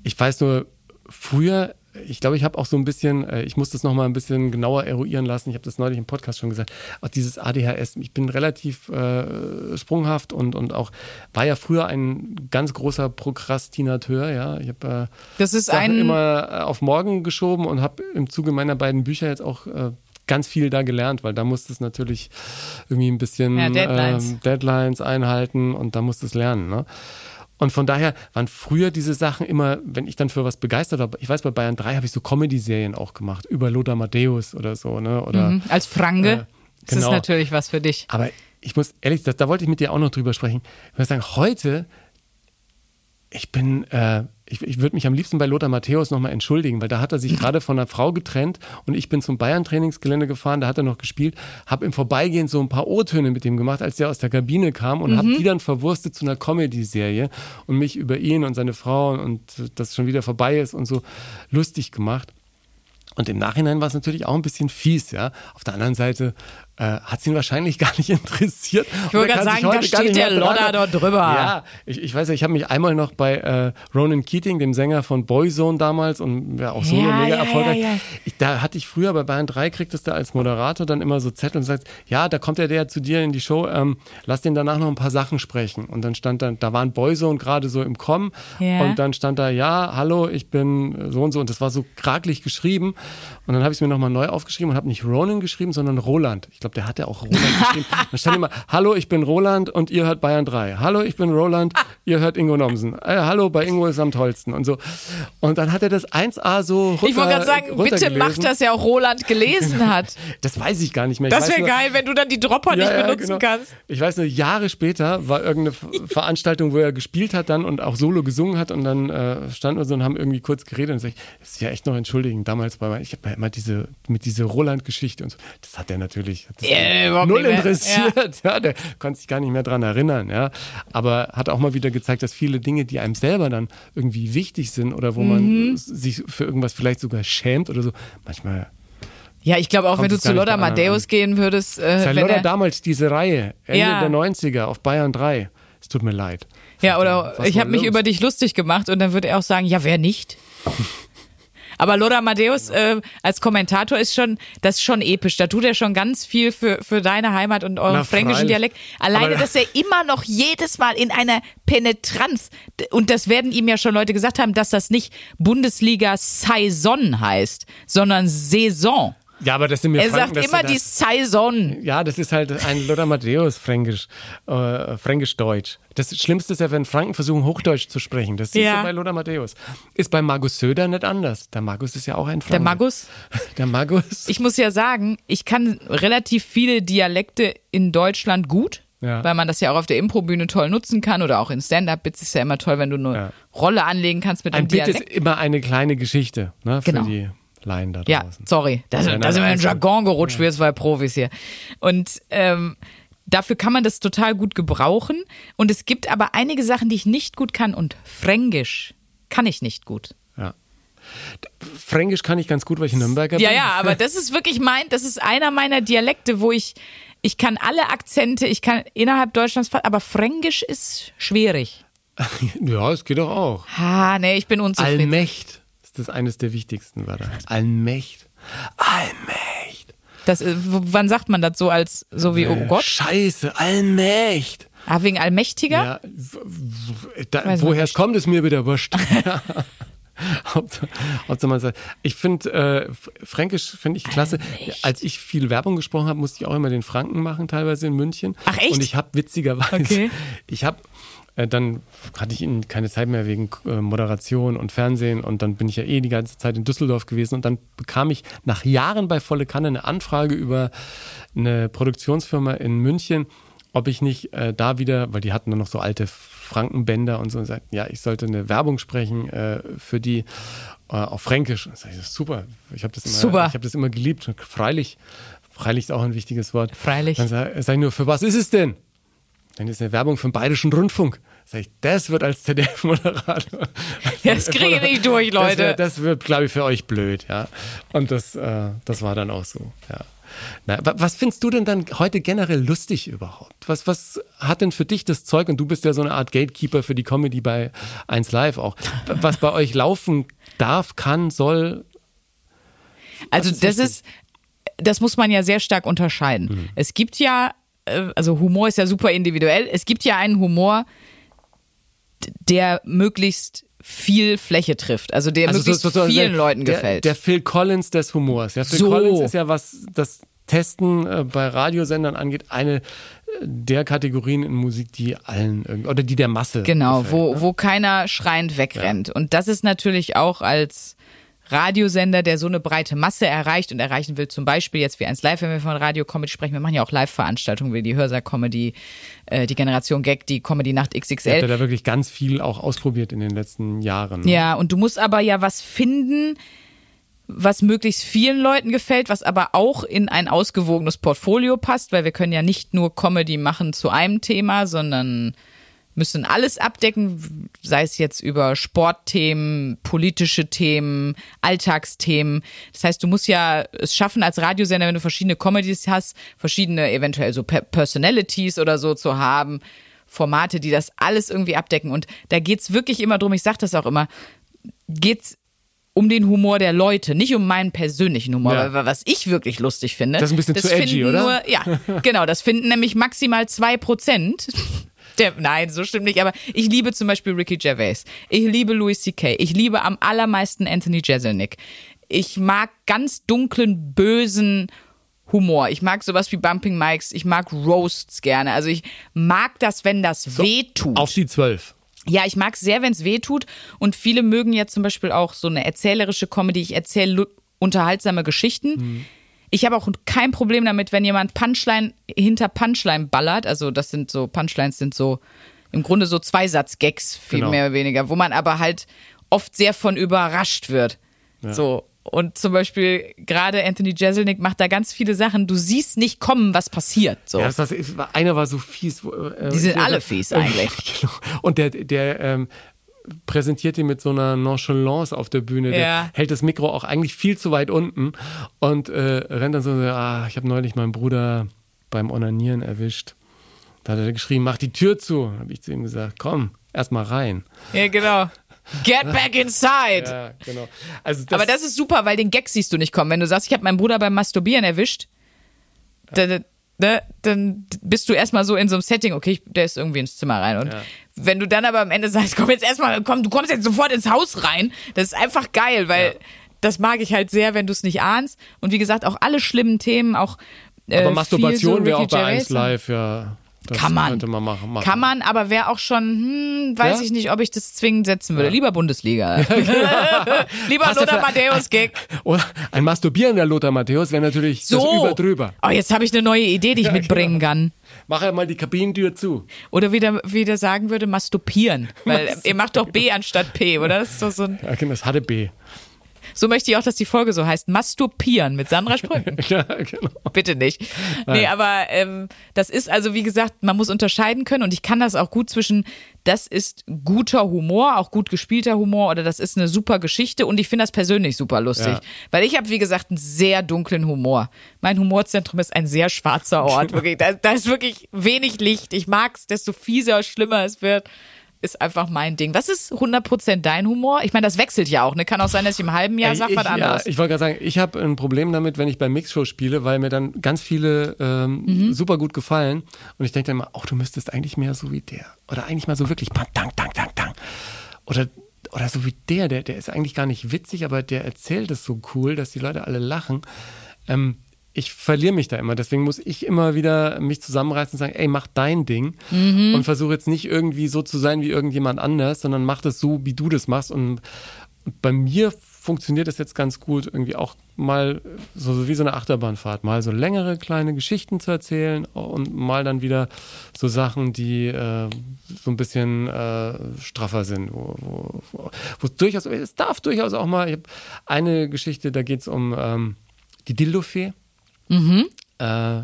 Ich weiß nur, früher, ich glaube, ich habe auch so ein bisschen, äh, ich muss das nochmal ein bisschen genauer eruieren lassen. Ich habe das neulich im Podcast schon gesagt. Auch dieses ADHS, ich bin relativ äh, sprunghaft und, und auch, war ja früher ein ganz großer Prokrastinateur, ja. Ich habe äh, Das ist Sachen ein- immer äh, auf morgen geschoben und habe im Zuge meiner beiden Bücher jetzt auch äh, ganz viel da gelernt, weil da musste es natürlich irgendwie ein bisschen Ja, Deadlines. ähm, Deadlines einhalten und da musste es lernen. Ne? Und von daher waren früher diese Sachen immer, wenn ich dann für was begeistert war, ich weiß, bei Bayern 3 habe ich so Comedy-Serien auch gemacht, über Lothar Matthäus oder so, ne? Oder, Mhm. Als Frange Äh, ist es genau. natürlich was für dich. Aber ich muss ehrlich, das, da wollte ich mit dir auch noch drüber sprechen. Ich muss sagen, heute, ich bin, äh, ich, ich würde mich am liebsten bei Lothar Matthäus nochmal entschuldigen, weil da hat er sich gerade von einer Frau getrennt und ich bin zum Bayern-Trainingsgelände gefahren, da hat er noch gespielt, habe im Vorbeigehen so ein paar O-Töne mit ihm gemacht, als der aus der Kabine kam und habe die dann verwurstet zu einer Comedy-Serie und mich über ihn und seine Frau und das schon wieder vorbei ist und so lustig gemacht. Und im Nachhinein war es natürlich auch ein bisschen fies, ja. Auf der anderen Seite äh, hat ihn wahrscheinlich gar nicht interessiert. Ich wollte gerade sagen, da steht der Lodder dort drüber. Ja, ich, ich weiß ja, ich habe mich einmal noch bei äh, Ronan Keating, dem Sänger von Boyzone damals und ja, auch so Ja, mega ja, erfolgreich. ja, ja. Ich, da hatte ich früher bei Bayern 3, kriegtest du als Moderator dann immer so Zettel und sagst, ja, da kommt ja der zu dir in die Show, ähm, lass den danach noch ein paar Sachen sprechen. Und dann stand dann, da waren Boyzone gerade so im Kommen Ja. und dann stand da, ja, hallo, ich bin so und so und das war so kraglich geschrieben und dann habe ich es mir nochmal neu aufgeschrieben und habe nicht Ronan geschrieben, sondern Roland. Ich glaube, der hat ja auch Roland geschrieben. Dann stand immer, hallo, ich bin Roland und ihr hört Bayern 3. Hallo, ich bin Roland, ihr hört Ingo Nomsen. Äh, hallo, bei Ingo ist am tollsten und so. Und dann hat er das 1A so runter, Ich wollte gerade sagen, bitte runtergelesen. mach, dass ja auch Roland gelesen hat. Das weiß ich gar nicht mehr. Ich Das wäre geil, wenn du dann die Dropper nicht ja, ja, benutzen genau. kannst. Ich weiß nur, Jahre später war irgendeine Ver- Veranstaltung, wo er gespielt hat dann und auch Solo gesungen hat und dann äh, standen wir so und haben irgendwie kurz geredet und sag ich, das ist ja echt noch entschuldigen. Damals bei ich habe ja immer diese mit dieser Roland-Geschichte und so. Das hat er natürlich Ja, überhaupt null interessiert. Ja. der konnte sich gar nicht mehr dran erinnern. Ja, aber hat auch mal wieder gezeigt, dass viele Dinge, die einem selber dann irgendwie wichtig sind oder wo Mhm. man sich für irgendwas vielleicht sogar schämt oder so, manchmal Ja, ich glaube auch, Kommt wenn du zu anderen Matthäus an. gehen würdest, äh, Sei er, damals diese Reihe, Ende Ja. der 90er auf Bayern 3. Es tut mir leid. ja, oder Was ich habe mich über dich lustig gemacht und dann würde er auch sagen, ja, wer nicht? Aber Lothar Matthäus äh, als Kommentator ist schon, das ist schon episch. Da tut er schon ganz viel für, für deine Heimat und euren Na, fränkischen freilich. Dialekt. Alleine, Aber- dass er immer noch jedes Mal in einer Penetranz, und das werden ihm ja schon Leute gesagt haben, dass das nicht Bundesliga Saison heißt, sondern Saison. Ja, aber das sind mir Er Franken, sagt immer die Saison. Ja, das ist halt ein Lothar Matthäus Fränkisch, äh, Fränkisch-Deutsch. Das Schlimmste ist ja, wenn Franken versuchen, Hochdeutsch zu sprechen. Das siehst Ja. du bei Lothar Matthäus. Ist bei Markus Söder nicht anders. Der Markus ist ja auch ein Franke. Der Magus. Der Markus. Ich muss ja sagen, ich kann relativ viele Dialekte in Deutschland gut, Ja. weil man das ja auch auf der Improbühne toll nutzen kann oder auch in Stand-Up-Bits ist ja immer toll, wenn du eine Ja. Rolle anlegen kannst mit einem ein Bit Dialekt. ist immer eine kleine Geschichte ne, für Genau. die Laien da Ja, draußen. sorry, da, Ja, da nein, sind wir in. Jargon gerutscht, wir zwei Profis hier. Und ähm, dafür kann man das total gut gebrauchen. Und es gibt aber einige Sachen, die ich nicht gut kann und Fränkisch kann ich nicht gut. Ja. Fränkisch kann ich ganz gut, weil ich Nürnberger Ja, bin. ja, aber das ist wirklich mein, das ist einer meiner Dialekte, wo ich, ich kann alle Akzente, ich kann innerhalb Deutschlands, aber Fränkisch ist schwierig. ja, es geht doch auch. Ha, nee, ich bin unzufrieden. Allmächt das eines der wichtigsten Wörter. Allmächt. Allmächt. Das, äh, wann sagt man das so als, so wie, oh Gott? Scheiße, Allmächt. Ah, wegen Allmächtiger? Ja, da, woher es kommt, ist mir wieder wurscht. Hauptsache Hauptsache man sagt, ich finde, äh, Fränkisch finde ich klasse. Als ich viel Werbung gesprochen habe, musste ich auch immer den Franken machen, teilweise in München. Ach, echt? Und ich habe witzigerweise, Okay. ich habe, äh, dann hatte ich ihnen keine Zeit mehr wegen äh, Moderation und Fernsehen und dann bin ich ja eh die ganze Zeit in Düsseldorf gewesen und dann bekam ich nach Jahren bei Volle Kanne eine Anfrage über eine Produktionsfirma in München, ob ich nicht äh, da wieder, weil die hatten dann noch so alte Frankenbänder und so, und sagten, ja, ich sollte eine Werbung sprechen äh, für die äh, auf Fränkisch. Und sag ich, super, ich habe das immer, Super. ich habe das immer geliebt. Freilich, freilich ist auch ein wichtiges Wort. Freilich. Dann sage sag ich nur, für was ist es denn? Dann ist eine Werbung den Bayerischen Rundfunk. Sag ich, das wird als ZDF-Moderator. Das kriege ich nicht durch, Das, Leute. das wird, glaube ich, für euch blöd, ja. Und das, äh, das war dann auch so, ja. Na, wa- was findest du denn dann heute generell lustig überhaupt? Was, was hat denn für dich das Zeug, und du bist ja so eine Art Gatekeeper für die Comedy bei 1 Live auch, was bei euch laufen darf, kann, soll? Also ist das wichtig? ist, das muss man ja sehr stark unterscheiden. Mhm. Es gibt ja, also Humor ist ja super individuell. Es gibt ja einen Humor, der möglichst viel Fläche trifft, also der möglichst sozusagen vielen der, Leuten der, gefällt. Der Phil Collins des Humors. Ja, Phil So. Collins ist ja, was das Testen äh, bei Radiosendern angeht, eine äh, der Kategorien in Musik, die allen irgendwie, oder die der Masse. Genau, gefällt, wo, ne? wo keiner schreiend wegrennt. Und das ist natürlich auch als Radiosender, der so eine breite Masse erreicht und erreichen will, zum Beispiel jetzt wie eins Live, wenn wir von Radio-Comedy sprechen, wir machen ja auch Live-Veranstaltungen wie die Hörsaal-Comedy, äh, die Generation Gag, die Comedy-Nacht XXL. ja da wirklich ganz viel auch ausprobiert in den letzten Jahren. ne? Ja, und du musst aber ja was finden, was möglichst vielen Leuten gefällt, was aber auch in ein ausgewogenes Portfolio passt, weil wir können ja nicht nur Comedy machen zu einem Thema, sondern müssen alles abdecken, sei es jetzt über Sportthemen, politische Themen, Alltagsthemen. Das heißt, du musst ja es schaffen als Radiosender, wenn du verschiedene Comedies hast, verschiedene eventuell so Personalities oder so zu haben, Formate, die das alles irgendwie abdecken. Und da geht's wirklich immer drum, ich sag das auch immer, geht's um den Humor der Leute, nicht um meinen persönlichen Humor. Ja. Weil, was ich wirklich lustig finde. Das ist ein bisschen zu edgy, oder? Nur, ja, genau. Das finden nämlich maximal zwei Prozent. Der, nein, so stimmt nicht. Aber ich liebe zum Beispiel Ricky Gervais. Ich liebe Louis C.K. Ich liebe am allermeisten Anthony Jeselnik. Ich mag ganz dunklen, bösen Humor. Ich mag sowas wie Bumping Mikes. Ich mag Roasts gerne. Also ich mag das, wenn das weh tut. Auf die zwölf. Ja, ich mag sehr, wenn es weh tut. Und viele mögen ja zum Beispiel auch so eine erzählerische Comedy. Ich erzähle unterhaltsame Geschichten. Ich habe auch kein Problem damit, wenn jemand Punchline hinter Punchline ballert. Also das sind so, Punchlines sind so im Grunde so Zweisatz-Gags, viel Genau. mehr oder weniger, wo man aber halt oft sehr von überrascht wird. So. Und zum Beispiel gerade Anthony Jeselnik macht da ganz viele Sachen. Du siehst nicht kommen, was passiert. So. Ja, das war, einer war so fies. Äh, Die sind der- alle fies eigentlich. Genau. Und der, der ähm, präsentiert ihn mit so einer Nonchalance auf der Bühne. Der Ja. hält das Mikro auch eigentlich viel zu weit unten und äh, rennt dann so, ah, ich habe neulich meinen Bruder beim Onanieren erwischt. Da hat er geschrien, mach die Tür zu. Habe ich zu ihm gesagt, komm, erst mal rein. Ja, genau. Get back inside. Ja, genau. Also das, Aber das ist super, weil den Gag siehst du nicht kommen. Wenn du sagst, ich habe meinen Bruder beim Masturbieren erwischt, dann, ne, dann bist du erstmal so in so einem Setting, okay, ich- der ist irgendwie ins Zimmer rein. Und Ja. wenn du dann aber am Ende sagst, komm jetzt erstmal, komm, du kommst jetzt sofort ins Haus rein, das ist einfach geil, weil Ja. das mag ich halt sehr, wenn du es nicht ahnst. Und wie gesagt, auch alle schlimmen Themen, auch äh, aber Masturbation so wäre auch bei Gervais 1 Live, ja. Das Kann man. Könnte man machen. machen. Kann man, aber wäre auch schon, hm, weiß Ja? ich nicht, ob ich das zwingend setzen würde. Lieber Bundesliga. Lieber Passt ja Lothar Matthäus-Gag. Oder ein masturbierender Lothar Matthäus wäre natürlich So. das über drüber. Oh, jetzt habe ich eine neue Idee, die ich mitbringen kann. Mach ja mal die Kabinentür zu. Oder wie der, wie der sagen würde, masturbieren. Weil ihr macht doch B anstatt P, oder? Das ist doch so ein. Ja, genau, das hatte B. So möchte ich auch, dass die Folge so heißt. Masturbieren mit Sandra Sprünken. Ja, genau. Bitte nicht. Nee, aber ähm, das ist also, wie gesagt, man muss unterscheiden können und ich kann das auch gut zwischen, das ist guter Humor, auch gut gespielter Humor oder das ist eine super Geschichte und ich finde das persönlich super lustig. Ja. Weil ich habe, wie gesagt, einen sehr dunklen Humor. Mein Humorzentrum ist ein sehr schwarzer Ort. Wirklich. Da, da ist wirklich wenig Licht. Ich mag's, desto fieser, schlimmer es wird. Ist einfach mein Ding. Was ist 100% dein Humor? Ich meine, das wechselt ja auch. Ne? Kann auch sein, dass ich im halben Jahr sag was ja, anderes. ich wollte gerade sagen, ich habe ein Problem damit, wenn ich bei Mixshow spiele, weil mir dann ganz viele ähm, Mhm. super gut gefallen. Und ich denke dann immer, oh, du müsstest eigentlich mehr so wie der. Oder eigentlich mal so wirklich, bang, dang, dang, dang, dang. Oder, oder so wie der, der, der ist eigentlich gar nicht witzig, aber der erzählt es so cool, dass die Leute alle lachen. Ähm, ich verliere mich da immer. Deswegen muss ich immer wieder mich zusammenreißen und sagen, ey, mach dein Ding Mhm. und versuche jetzt nicht irgendwie so zu sein wie irgendjemand anders, sondern mach das so, wie du das machst. Und, bei mir funktioniert das jetzt ganz gut, irgendwie auch mal so, so wie so eine Achterbahnfahrt, mal so längere kleine Geschichten zu erzählen und mal dann wieder so Sachen, die äh, so ein bisschen äh, straffer sind, wo, wo, wo, wo es durchaus, es darf durchaus auch mal, ich habe eine Geschichte, da geht es um ähm, die Dildofee äh,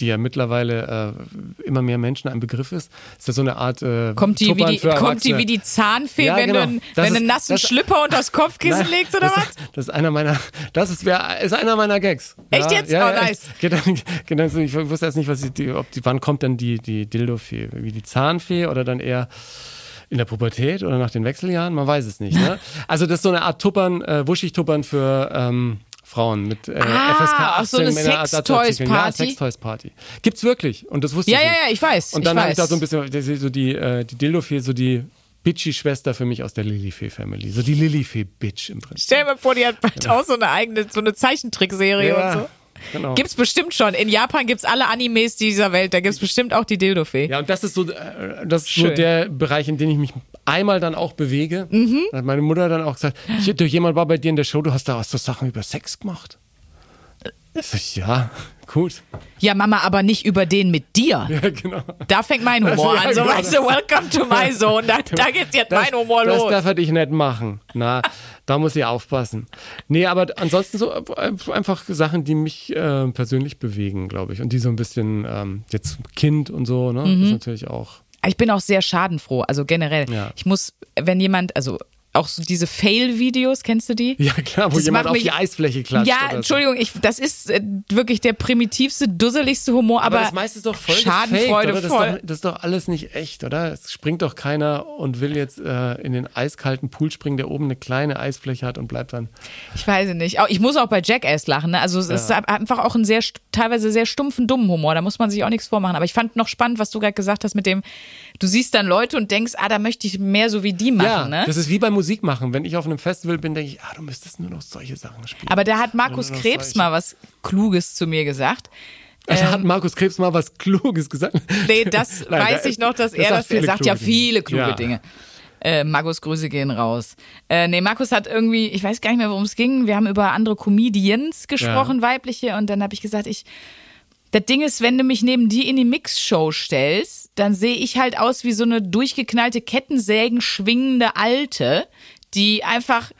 die ja mittlerweile äh, immer mehr Menschen ein Begriff ist. Ist ja so eine Art äh, Kommt die, wie die, kommt die wie die Zahnfee, Ja, wenn, genau. du, wenn du einen ist- nassen das- Schlipper unter das Kopfkissen Nein, legst oder das, was? Das ist einer meiner, das ist, ist einer meiner Gags. Echt ja, jetzt? Ja, Oh, ja, nice. Geht geht so, ich wusste erst nicht, was die, ob die, wann kommt denn die, die Dildo-Fee? Wie die Zahnfee oder dann eher in der Pubertät oder nach den Wechseljahren? Man weiß es nicht. Ne? Also das ist so eine Art Tuppern, äh, Wuschig-Tuppern für ähm, Frauen mit äh, Ah, FSK auch 18 so eine Männerersatzartikeln. Ja, Sextoys-Party? Sextoys-Party. Gibt's wirklich. Und das wusste Ja, ich ja, nicht. ja, ich weiß. Und dann habe ich da so ein bisschen, so die, äh, die Dildo-Fee, so die Bitchy-Schwester für mich aus der Lilifee-Family. So die Lilifee-Bitch im Prinzip. Stell dir mal vor, die hat bald auch so eine eigene, so eine Zeichentrickserie und so. Genau. Gibt's bestimmt schon. In Japan gibt's alle Animes dieser Welt. Da gibt's bestimmt auch die Dildo-Fee. Ja, und das ist so, äh, das ist so der Bereich, in dem ich mich einmal dann auch bewege. Mhm. Da hat meine Mutter dann auch gesagt, "Hier, du, jemand war bei dir in der Show, du hast da was so Sachen über Sex gemacht. Ich ja, gut. Ja, Mama, aber nicht über den mit dir. Ja, genau. Da fängt mein Humor Ja, an. So, genau, weißt du, welcome to my zone. Da, da geht jetzt mein Humor das los. darf er dich nicht machen. Na, da muss ich aufpassen. Nee, aber ansonsten so äh, einfach Sachen, die mich äh, persönlich bewegen, glaube ich. Und die so ein bisschen, ähm, jetzt Kind und so, ne? Mhm. Das ist natürlich auch. Ich bin auch sehr schadenfroh, also generell. Ja. Ich muss, wenn jemand, also auch so diese Fail-Videos, kennst du die? Ja, klar, wo Das jemand auf mich- die Eisfläche klatscht. Ja, so. Entschuldigung, ich, das ist äh, wirklich der primitivste, dusseligste Humor, aber, Aber, das meiste ist doch voll Schadenfreude gefaked, voll. Das ist, doch, das ist doch alles nicht echt, oder? Es springt doch keiner und will jetzt äh, in den eiskalten Pool springen, der oben eine kleine Eisfläche hat und bleibt dann. Ich weiß nicht. Auch- Ich muss auch bei Jackass lachen. Ne? Also es ist einfach auch ein sehr teilweise sehr stumpfen, dummen Humor. Da muss man sich auch nichts vormachen. Aber ich fand noch spannend, was du gerade gesagt hast mit dem, du siehst dann Leute und denkst, ah, da möchte ich mehr so wie die machen. ja, ne? das ist wie beim Musik machen. Wenn ich auf einem Festival bin, denke ich, ah, du müsstest nur noch solche Sachen spielen. Aber da hat Markus Krebs mal was Kluges zu mir gesagt. Also hat Markus Krebs mal was Kluges gesagt? Nee, das Nein, weiß der- ich noch, dass der er das, er sagt ja viele kluge Ja. Dinge. Äh, Markus, Grüße gehen raus. Äh, nee, Markus hat irgendwie, ich weiß gar nicht mehr, worum es ging. Wir haben über andere Comedians gesprochen, weibliche, und dann habe ich gesagt, ich, das Ding ist, wenn du mich neben die in die Mixshow stellst, dann sehe ich halt aus wie so eine durchgeknallte Kettensägen schwingende Alte, die einfach,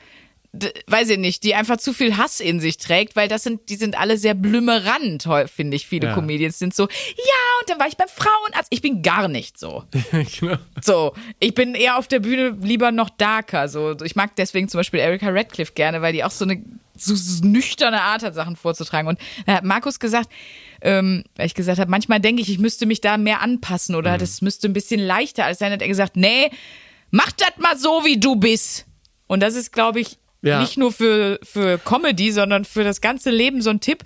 weiß ich nicht, die einfach zu viel Hass in sich trägt, weil das sind, die sind alle sehr blümerant, finde ich. Viele Ja. Comedians sind so, ja, und dann war ich beim Frauenarzt. Ich bin gar nicht so. genau. So, ich bin eher auf der Bühne lieber noch darker. So, ich mag deswegen zum Beispiel Erika Radcliffe gerne, weil die auch so eine so, so nüchterne Art hat, Sachen vorzutragen. Und da hat Markus gesagt, ähm, weil ich gesagt habe, manchmal denke ich, ich müsste mich da mehr anpassen Mhm. oder das müsste ein bisschen leichter alles sein. Hat er gesagt, nee, mach das mal so, wie du bist. Und das ist, glaube ich, Ja. nicht nur für, für Comedy, sondern für das ganze Leben so ein Tipp.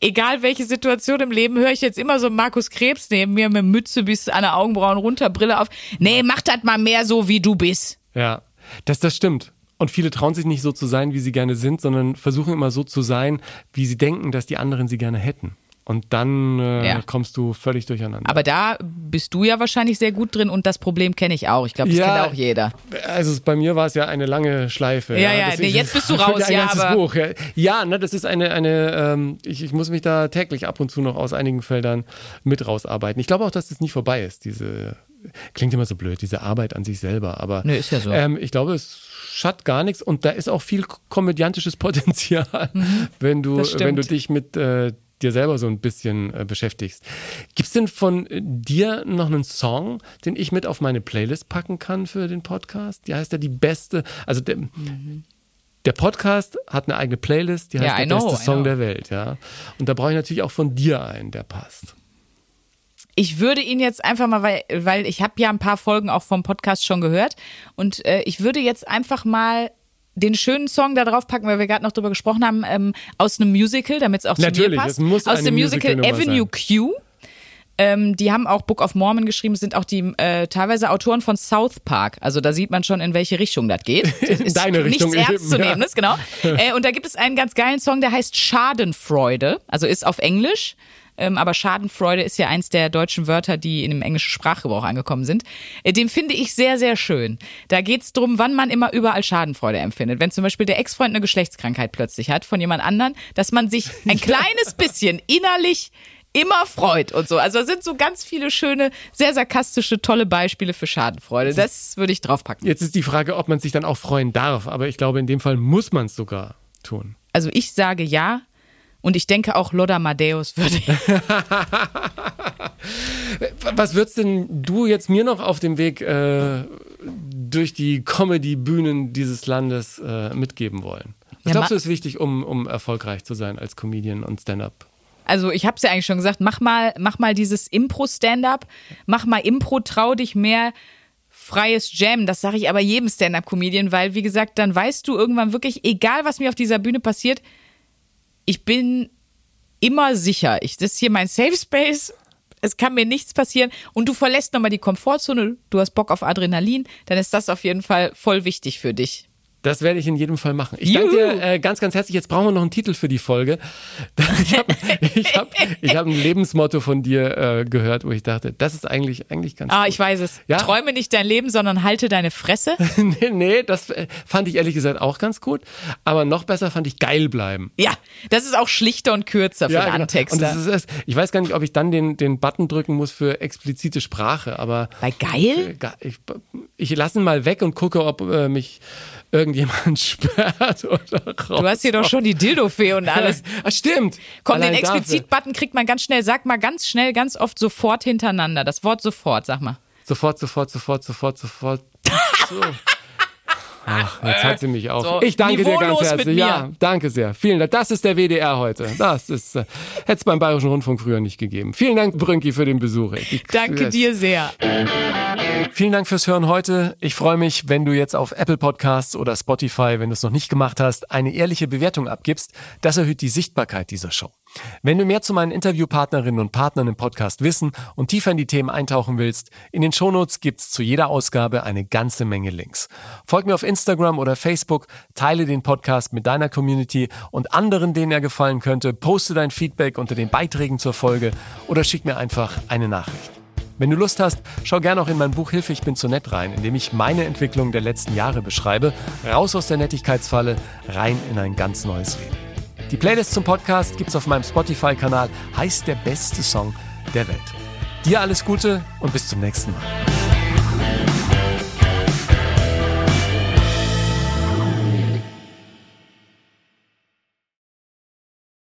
Egal welche Situation im Leben, höre ich jetzt immer so Markus Krebs neben mir mit Mütze bis an der Augenbrauen runter, Brille auf. Nee, mach das mal mehr so, wie du bist. Ja, das, das stimmt. Und viele trauen sich nicht so zu sein, wie sie gerne sind, sondern versuchen immer so zu sein, wie sie denken, dass die anderen sie gerne hätten. Und dann äh, Ja. kommst du völlig durcheinander. Aber da bist du ja wahrscheinlich sehr gut drin und das Problem kenne ich auch. Ich glaube, das Ja. kennt auch jeder. Also bei mir war es ja eine lange Schleife. Ja, ja, Deswegen- nee, jetzt bist du raus, ein ja, ganzes aber- Buch. Ja, ja ne, das ist eine, eine ähm, ich, ich muss mich da täglich ab und zu noch aus einigen Feldern mit rausarbeiten. Ich glaube auch, dass das nie vorbei ist, diese, klingt immer so blöd, diese Arbeit an sich selber. Aber Nee, ist ja so. ähm, ich glaube, es schadet gar nichts und da ist auch viel komödiantisches Potenzial, wenn, du, Mhm. das stimmt. wenn du dich mit äh, dir selber so ein bisschen äh, beschäftigst. Gibt's denn von äh, dir noch einen Song, den ich mit auf meine Playlist packen kann für den Podcast? Die heißt ja die beste, also der, der Podcast hat eine eigene Playlist, die heißt Ja, der know, beste Song der Welt, ja. Und da brauche ich natürlich auch von dir einen, der passt. Ich würde ihn jetzt einfach mal, weil, weil ich habe ja ein paar Folgen auch vom Podcast schon gehört und äh, ich würde jetzt einfach mal den schönen Song da drauf packen, weil wir gerade noch drüber gesprochen haben, ähm, aus einem Musical, damit es auch zu mir Natürlich, passt. es muss aus dem Musical Musical-Nummer Avenue Q. Ähm, die haben auch Book of Mormon geschrieben, sind auch die äh, teilweise Autoren von South Park. Also da sieht man schon, in welche Richtung das geht. Ist deine Richtung Nichts ernst zu ja. nehmen, genau. Äh, und da gibt es einen ganz geilen Song, der heißt Schadenfreude. Also ist auf Englisch. Ähm, aber Schadenfreude ist ja eins der deutschen Wörter, die in dem englischen Sprachgebrauch angekommen sind. Äh, den finde ich sehr, sehr schön. Da geht es darum, wann man immer überall Schadenfreude empfindet. Wenn zum Beispiel der Ex-Freund eine Geschlechtskrankheit plötzlich hat von jemand anderen, dass man sich ein kleines bisschen innerlich immer freut und so. Also da sind so ganz viele schöne, sehr sarkastische, tolle Beispiele für Schadenfreude. Das würde ich draufpacken. Jetzt ist die Frage, ob man sich dann auch freuen darf, aber ich glaube, in dem Fall muss man es sogar tun. Also ich sage ja. Und ich denke auch Loda Madeus würde. Was würdest denn du jetzt mir noch auf dem Weg äh, durch die Comedy-Bühnen dieses Landes äh, mitgeben wollen? Was Ja, glaubst du ist wichtig, um, um erfolgreich zu sein als Comedian und Stand-up? Also ich habe es ja eigentlich schon gesagt, mach mal, mach mal dieses Impro-Stand-up, mach mal Impro, trau dich mehr freies Jam. Das sage ich aber jedem Stand-up-Comedian, weil wie gesagt, dann weißt du irgendwann wirklich, egal was mir auf dieser Bühne passiert, ich bin immer sicher. Ich, das ist hier mein Safe Space. Es kann mir nichts passieren und du verlässt nochmal die Komfortzone, du hast Bock auf Adrenalin, dann ist das auf jeden Fall voll wichtig für dich. Das werde ich in jedem Fall machen. Ich danke dir äh, ganz, ganz herzlich. Jetzt brauchen wir noch einen Titel für die Folge. Ich habe ich hab, ich hab ein Lebensmotto von dir äh, gehört, wo ich dachte, das ist eigentlich, eigentlich ganz Ah, gut. ich weiß es. Ja? Träume nicht dein Leben, sondern halte deine Fresse. nee, nee, das äh, fand ich ehrlich gesagt auch ganz gut. Aber noch besser fand ich geil bleiben. Ja, das ist auch schlichter und kürzer für einen Und Antexter. das ist, ich weiß gar nicht, ob ich dann den, den Button drücken muss für explizite Sprache, aber Bei geil? ich, ich lasse ihn mal weg und gucke, ob äh, mich irgendjemand sperrt oder raus. Du hast hier doch schon die Dildo-Fee und alles. Ah, stimmt. Komm, den Allein dafür. Explizit-Button kriegt man ganz schnell. Sag mal ganz schnell, ganz oft sofort hintereinander. Das Wort sofort, sag mal. Sofort, sofort, sofort, sofort, sofort. So. Ach, jetzt hat sie mich auch. So, ich danke dir ganz herzlich. Ja, danke sehr. Vielen Dank. Das ist der WDR heute. Das ist, äh, hätte es beim Bayerischen Rundfunk früher nicht gegeben. Vielen Dank, Brünki, für den Besuch. Ich, Danke es- dir sehr. Vielen Dank fürs Hören heute. Ich freue mich, wenn du jetzt auf Apple Podcasts oder Spotify, wenn du es noch nicht gemacht hast, eine ehrliche Bewertung abgibst. Das erhöht die Sichtbarkeit dieser Show. Wenn du mehr zu meinen Interviewpartnerinnen und Partnern im Podcast wissen und tiefer in die Themen eintauchen willst, in den Shownotes gibt's zu jeder Ausgabe eine ganze Menge Links. Folg mir auf Instagram oder Facebook, teile den Podcast mit deiner Community und anderen, denen er gefallen könnte, poste dein Feedback unter den Beiträgen zur Folge oder schick mir einfach eine Nachricht. Wenn du Lust hast, schau gerne auch in mein Buch Hilfe, ich bin zu nett rein, in dem ich meine Entwicklung der letzten Jahre beschreibe, raus aus der Nettigkeitsfalle, rein in ein ganz neues Leben. Die Playlist zum Podcast gibt's auf meinem Spotify-Kanal, heißt der beste Song der Welt. Dir alles Gute und bis zum nächsten Mal.